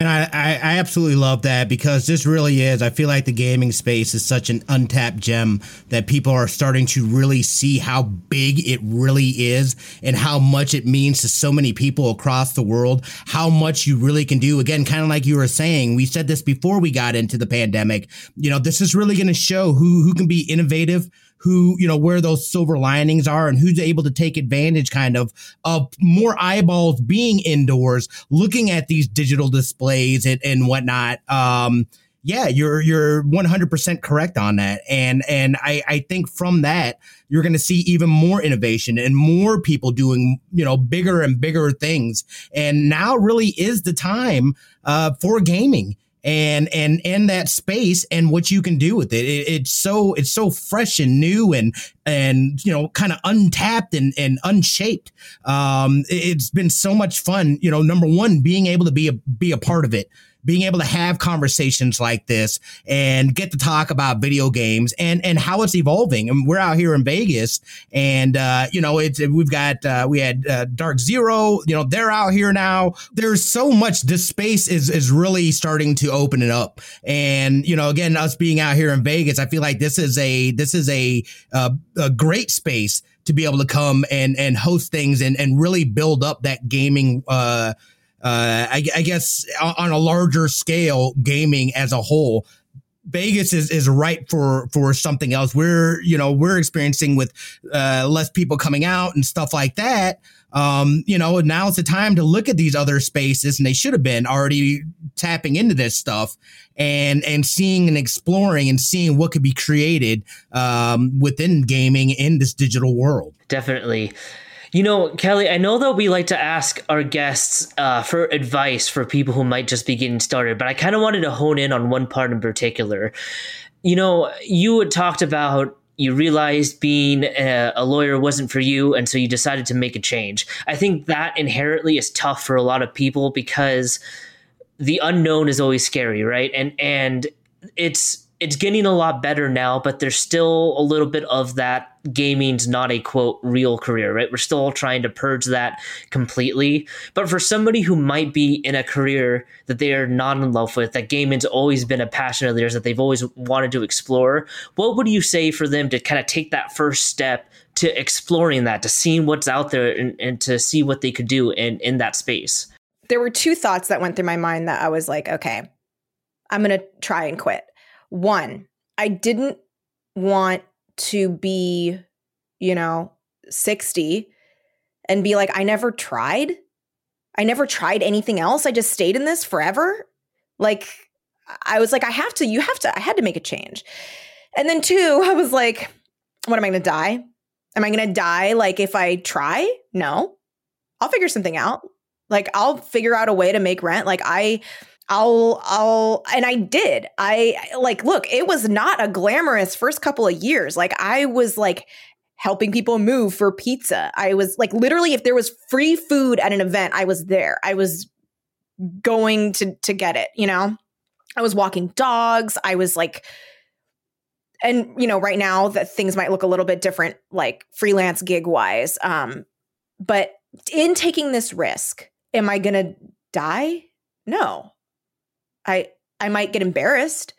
And I, I, I, absolutely love that because this really is. I feel like the gaming space is such an untapped gem that people are starting to really see how big it really is and how much it means to so many people across the world, how much you really can do. Again, kind of like you were saying, we said this before we got into the pandemic. You know, this is really going to show who, who can be innovative, who, you know, where those silver linings are and who's able to take advantage kind of of more eyeballs being indoors, looking at these digital displays and, and whatnot. Um, yeah, you're you're 100% correct on that. And and I I think from that you're going to see even more innovation and more people doing, you know, bigger and bigger things. And now really is the time uh, for gaming and and in that space and what you can do with it. it. it's so it's so fresh and new and and you know kind of untapped and and unshaped um it's been so much fun you know number one being able to be a be a part of it being able to have conversations like this and get to talk about video games and and how it's evolving. And we're out here in Vegas, and uh, you know, it's we've got uh, we had uh, Dark Zero. You know, they're out here now. There's so much. This space is is really starting to open it up. And you know, again, us being out here in Vegas, I feel like this is a this is a uh, a great space to be able to come and and host things and and really build up that gaming uh uh, I, I, guess on a larger scale, gaming as a whole, Vegas is is ripe for for something else. We're you know we're experiencing with uh, less people coming out and stuff like that. Um, you know, now it's the time to look at these other spaces, and they should have been already tapping into this stuff and and seeing and exploring and seeing what could be created um, within gaming in this digital world. Definitely. You know, Kelly, I know that we like to ask our guests uh, for advice for people who might just be getting started, but I kind of wanted to hone in on one part in particular. You know, you had talked about you realized being a, a, lawyer wasn't for you and so you decided to make a change i think that inherently is tough for a lot of people because the unknown is always scary right and and it's it's getting a lot better now, but there's still a little bit of that gaming's not a quote real career, right? We're still trying to purge that completely. But for somebody who might be in a career that they are not in love with, that gaming's always been a passion of theirs that they've always wanted to explore, what would you say for them to kind of take that first step to exploring that, to seeing what's out there and, and to see what they could do in, in that space? There were two thoughts that went through my mind that I was like, okay, I'm going to try and quit one, I didn't want to be, you know, 60 and be like, I never tried. I never tried anything else. I just stayed in this forever. Like, I was like, I have to, you have to, I had to make a change. And then two, (laughs) I was like, what am I going to die? Am I going to die like if I try? No. I'll figure something out. Like I'll figure out a way to make rent. Like I I'll I'll and I did. I like look, it was not a glamorous first couple of years. Like I was like helping people move for pizza. I was like literally if there was free food at an event, I was there. I was going to to get it, you know? I was walking dogs. I was like and you know, right now that things might look a little bit different like freelance gig wise. Um but in taking this risk, am I going to die? No. I I might get embarrassed.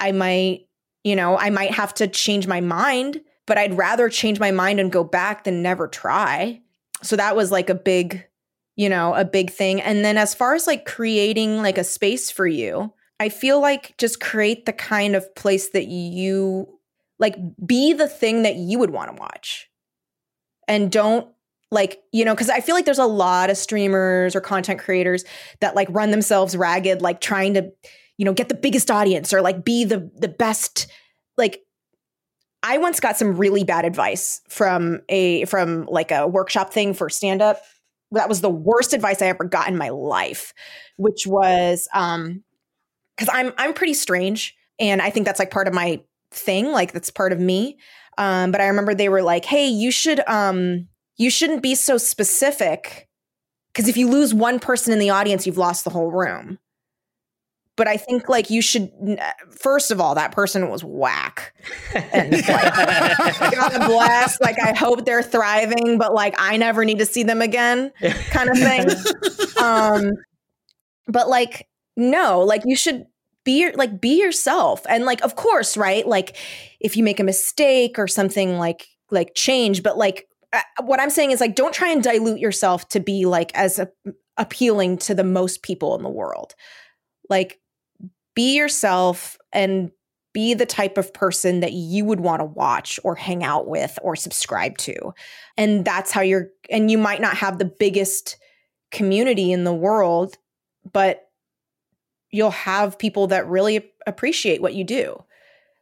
I might, you know, I might have to change my mind, but I'd rather change my mind and go back than never try. So that was like a big, you know, a big thing. And then as far as like creating like a space for you, I feel like just create the kind of place that you like be the thing that you would want to watch. And don't like you know because i feel like there's a lot of streamers or content creators that like run themselves ragged like trying to you know get the biggest audience or like be the the best like i once got some really bad advice from a from like a workshop thing for stand up that was the worst advice i ever got in my life which was um because i'm i'm pretty strange and i think that's like part of my thing like that's part of me. Um but i remember they were like hey you should um you shouldn't be so specific because if you lose one person in the audience, you've lost the whole room. But I think like you should first of all, that person was whack. And like, (laughs) God bless. Like I hope they're thriving, but like I never need to see them again, kind of thing. (laughs) um, but like, no, like you should be like be yourself. And like, of course, right? Like if you make a mistake or something like like change, but like what I'm saying is like don't try and dilute yourself to be like as a, appealing to the most people in the world. Like be yourself and be the type of person that you would want to watch or hang out with or subscribe to. And that's how you're and you might not have the biggest community in the world, but you'll have people that really appreciate what you do.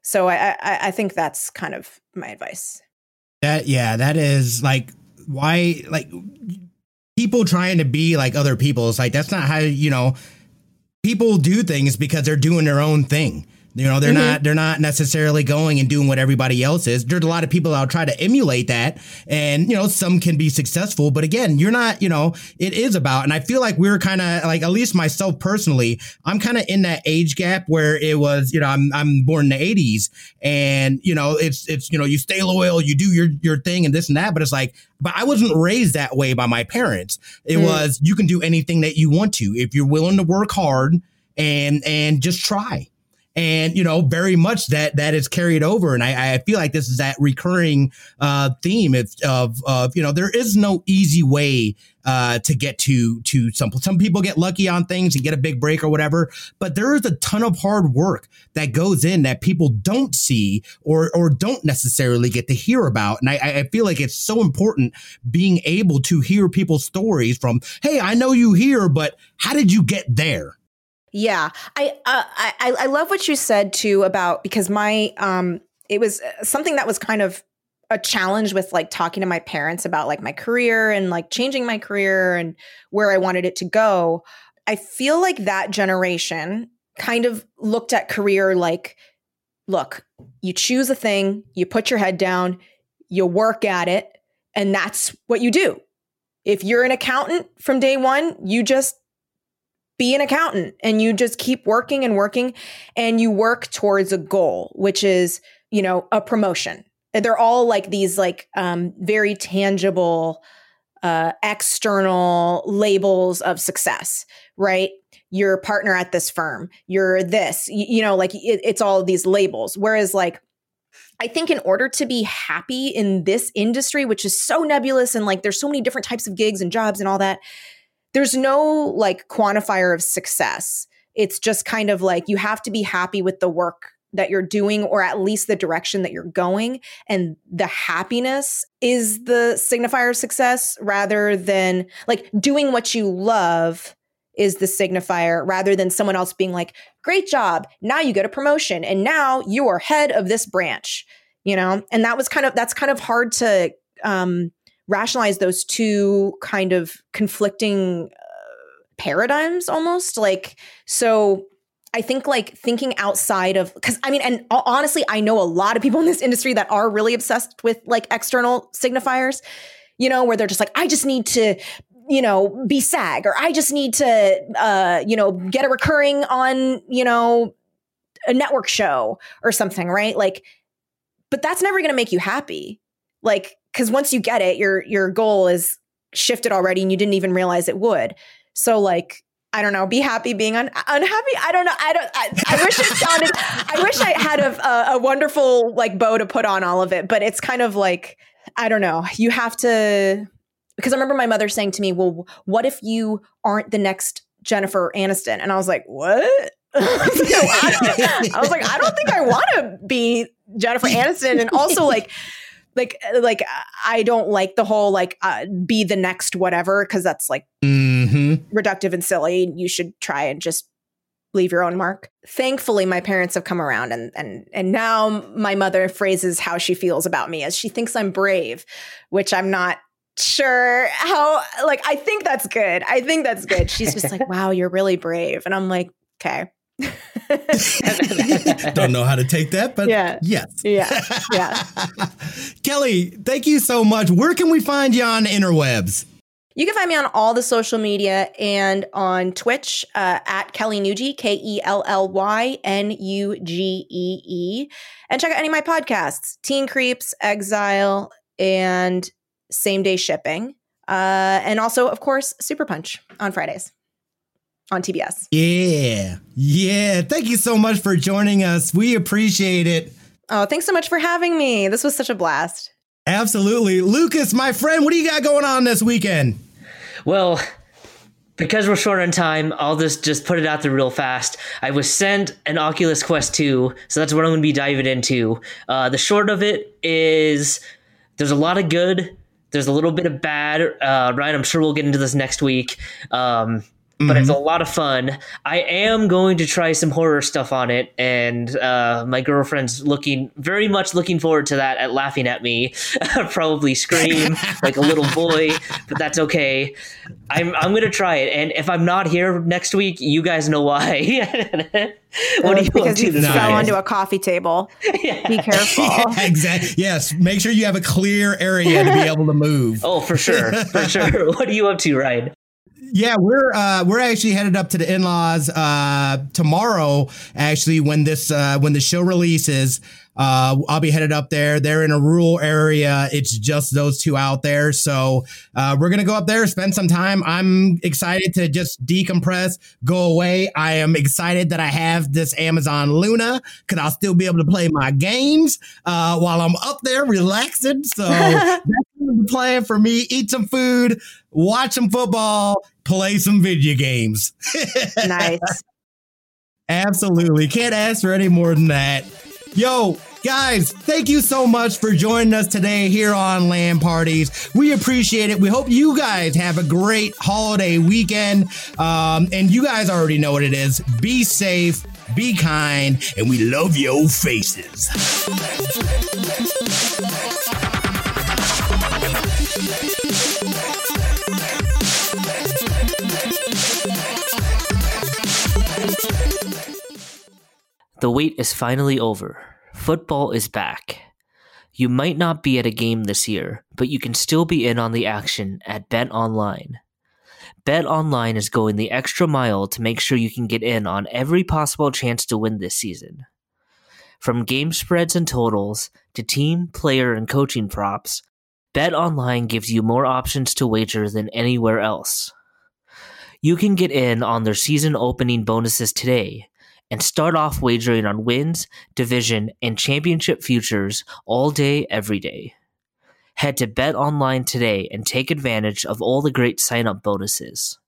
So I, I, I think that's kind of my advice. That yeah, that is like why like people trying to be like other people. It's like that's not how you know people do things because they're doing their own thing. You know, they're mm-hmm. not they're not necessarily going and doing what everybody else is. There's a lot of people that'll try to emulate that, and you know, some can be successful. But again, you're not. You know, it is about, and I feel like we're kind of like at least myself personally, I'm kind of in that age gap where it was. You know, I'm I'm born in the '80s, and you know, it's it's you know, you stay loyal, you do your your thing, and this and that. But it's like, but I wasn't raised that way by my parents. It mm. was you can do anything that you want to if you're willing to work hard and and just try and you know very much that that is carried over. And i, I feel like this is that recurring uh, theme of, of, of you know there is no easy way uh, to get to to some some people get lucky on things and get a big break or whatever but there is a ton of hard work that goes in that people don't see or or don't necessarily get to hear about. And i, I feel like it's so important being able to hear people's stories from hey i know you here but how did you get there yeah, I, uh, I I love what you said too about because my um it was uh, something that was kind of a challenge with like talking to my parents about like my career and like changing my career and where I wanted it to go. I feel like that generation kind of looked at career like look, you choose a thing, you put your head down, you work at it, and that's what you do. If you're an accountant from day 1, you just be an accountant and you just keep working and working and you work towards a goal which is you know a promotion. They're all like these like um, very tangible uh, external labels of success right? You're a partner at this firm. You're this you, you know like it, it's all these labels. Whereas like I think in order to be happy in this industry, which is so nebulous and like there's so many different types of gigs and jobs and all that, there's no like quantifier of success. It's just kind of like you have to be happy with the work that you're doing or at least the direction that you're going. And the happiness is the signifier of success rather than like doing what you love is the signifier rather than someone else being like great job. Now you get a promotion and now you are head of this branch you know? And that was kind of that's kind of hard to um rationalize those two kind of conflicting uh, paradigms almost like so I think like thinking outside of because I mean, and honestly, I know a lot of people in this industry that are really obsessed with like external signifiers, you know, where they're just like, I just need to, you know, be SAG or I just need to, uh, you know, get a recurring on, you know, a network show or something, right? Like, but that's never going to make you happy. Like, because once you get it, your your goal is shifted already, and you didn't even realize it would. So, like, I don't know, be happy being un- unhappy. I don't know. I don't. I, I wish it sounded. I wish I had a, a, wonderful like bow to put on all of it, but it's kind of like I don't know. You have to because I remember my mother saying to me, "Well, what if you aren't the next Jennifer Aniston?" And I was like, "What?" (laughs) I was like, I don't think I want to be Jennifer Aniston, and also like like like I don't like the whole like uh, be the next whatever because that's like mm-hmm. reductive and silly. You should try and just leave your own mark. Thankfully, my parents have come around and and and now my mother phrases how she feels about me as she thinks I'm brave, which I'm not sure how like I think that's good. I think that's good. She's just like, (laughs) "Wow, you're really brave." And I'm like, "Okay." (laughs) Don't know how to take that, but yeah. yes. Yeah. Yeah. (laughs) Kelly, thank you so much. Where can we find you on interwebs? You can find me on all the social media and on Twitch uh, at Kelly Nugee, K E L L Y N U G E E. And check out any of my podcasts Teen Creeps, Exile, and Same Day Shipping. Uh, and also, of course, Super Punch on Fridays on TBS. Yeah. Yeah. Thank you so much for joining us. We appreciate it. Oh, thanks so much for having me. This was such a blast. Absolutely. Lucas, my friend, what do you got going on this weekend? Well, because we're short on time, I'll just just put it out there real fast. I was sent an Oculus Quest 2, so that's what I'm going to be diving into. Uh, the short of it is there's a lot of good, there's a little bit of bad. Uh, Ryan, I'm sure we'll get into this next week. Um, but mm-hmm. it's a lot of fun. I am going to try some horror stuff on it, and uh, my girlfriend's looking very much looking forward to that. At laughing at me, (laughs) probably scream like a little boy, but that's okay. I'm I'm gonna try it, and if I'm not here next week, you guys know why. (laughs) what do you because you fell onto a coffee table. (laughs) Yeah. Be careful. Yeah, exactly. Yes. Make sure you have a clear area to be able to move. Oh, for sure, for sure. What are you up to, Ryan? Yeah, we're uh, we're actually headed up to the in-laws uh, tomorrow. Actually, when this uh, when the show releases, uh, I'll be headed up there. They're in a rural area. It's just those two out there. So uh, we're gonna go up there, spend some time. I'm excited to just decompress, go away. I am excited that I have this Amazon Luna because I'll still be able to play my games uh, while I'm up there relaxing. So (laughs) the plan for me. Eat some food, watch some football, play some video games. (laughs) nice. Absolutely. Can't ask for any more than that. Yo, guys, thank you so much for joining us today here on LAN Parties. We appreciate it. We hope you guys have a great holiday weekend. Um, and you guys already know what it is. Be safe, be kind, and we love your faces. The wait is finally over. Football is back. You might not be at a game this year, but you can still be in on the action at Bet Online. Bet Online is going the extra mile to make sure you can get in on every possible chance to win this season. From game spreads and totals to team, player, and coaching props, Bet Online gives you more options to wager than anywhere else. You can get in on their season opening bonuses today and start off wagering on wins, division, and championship futures all day, every day. Head to Bet Online today and take advantage of all the great sign up bonuses.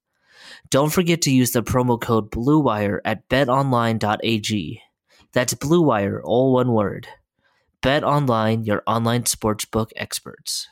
Don't forget to use the promo code BLUEWIRE at betonline.ag. That's Blue Wire, all one word. Bet online, your online sportsbook experts.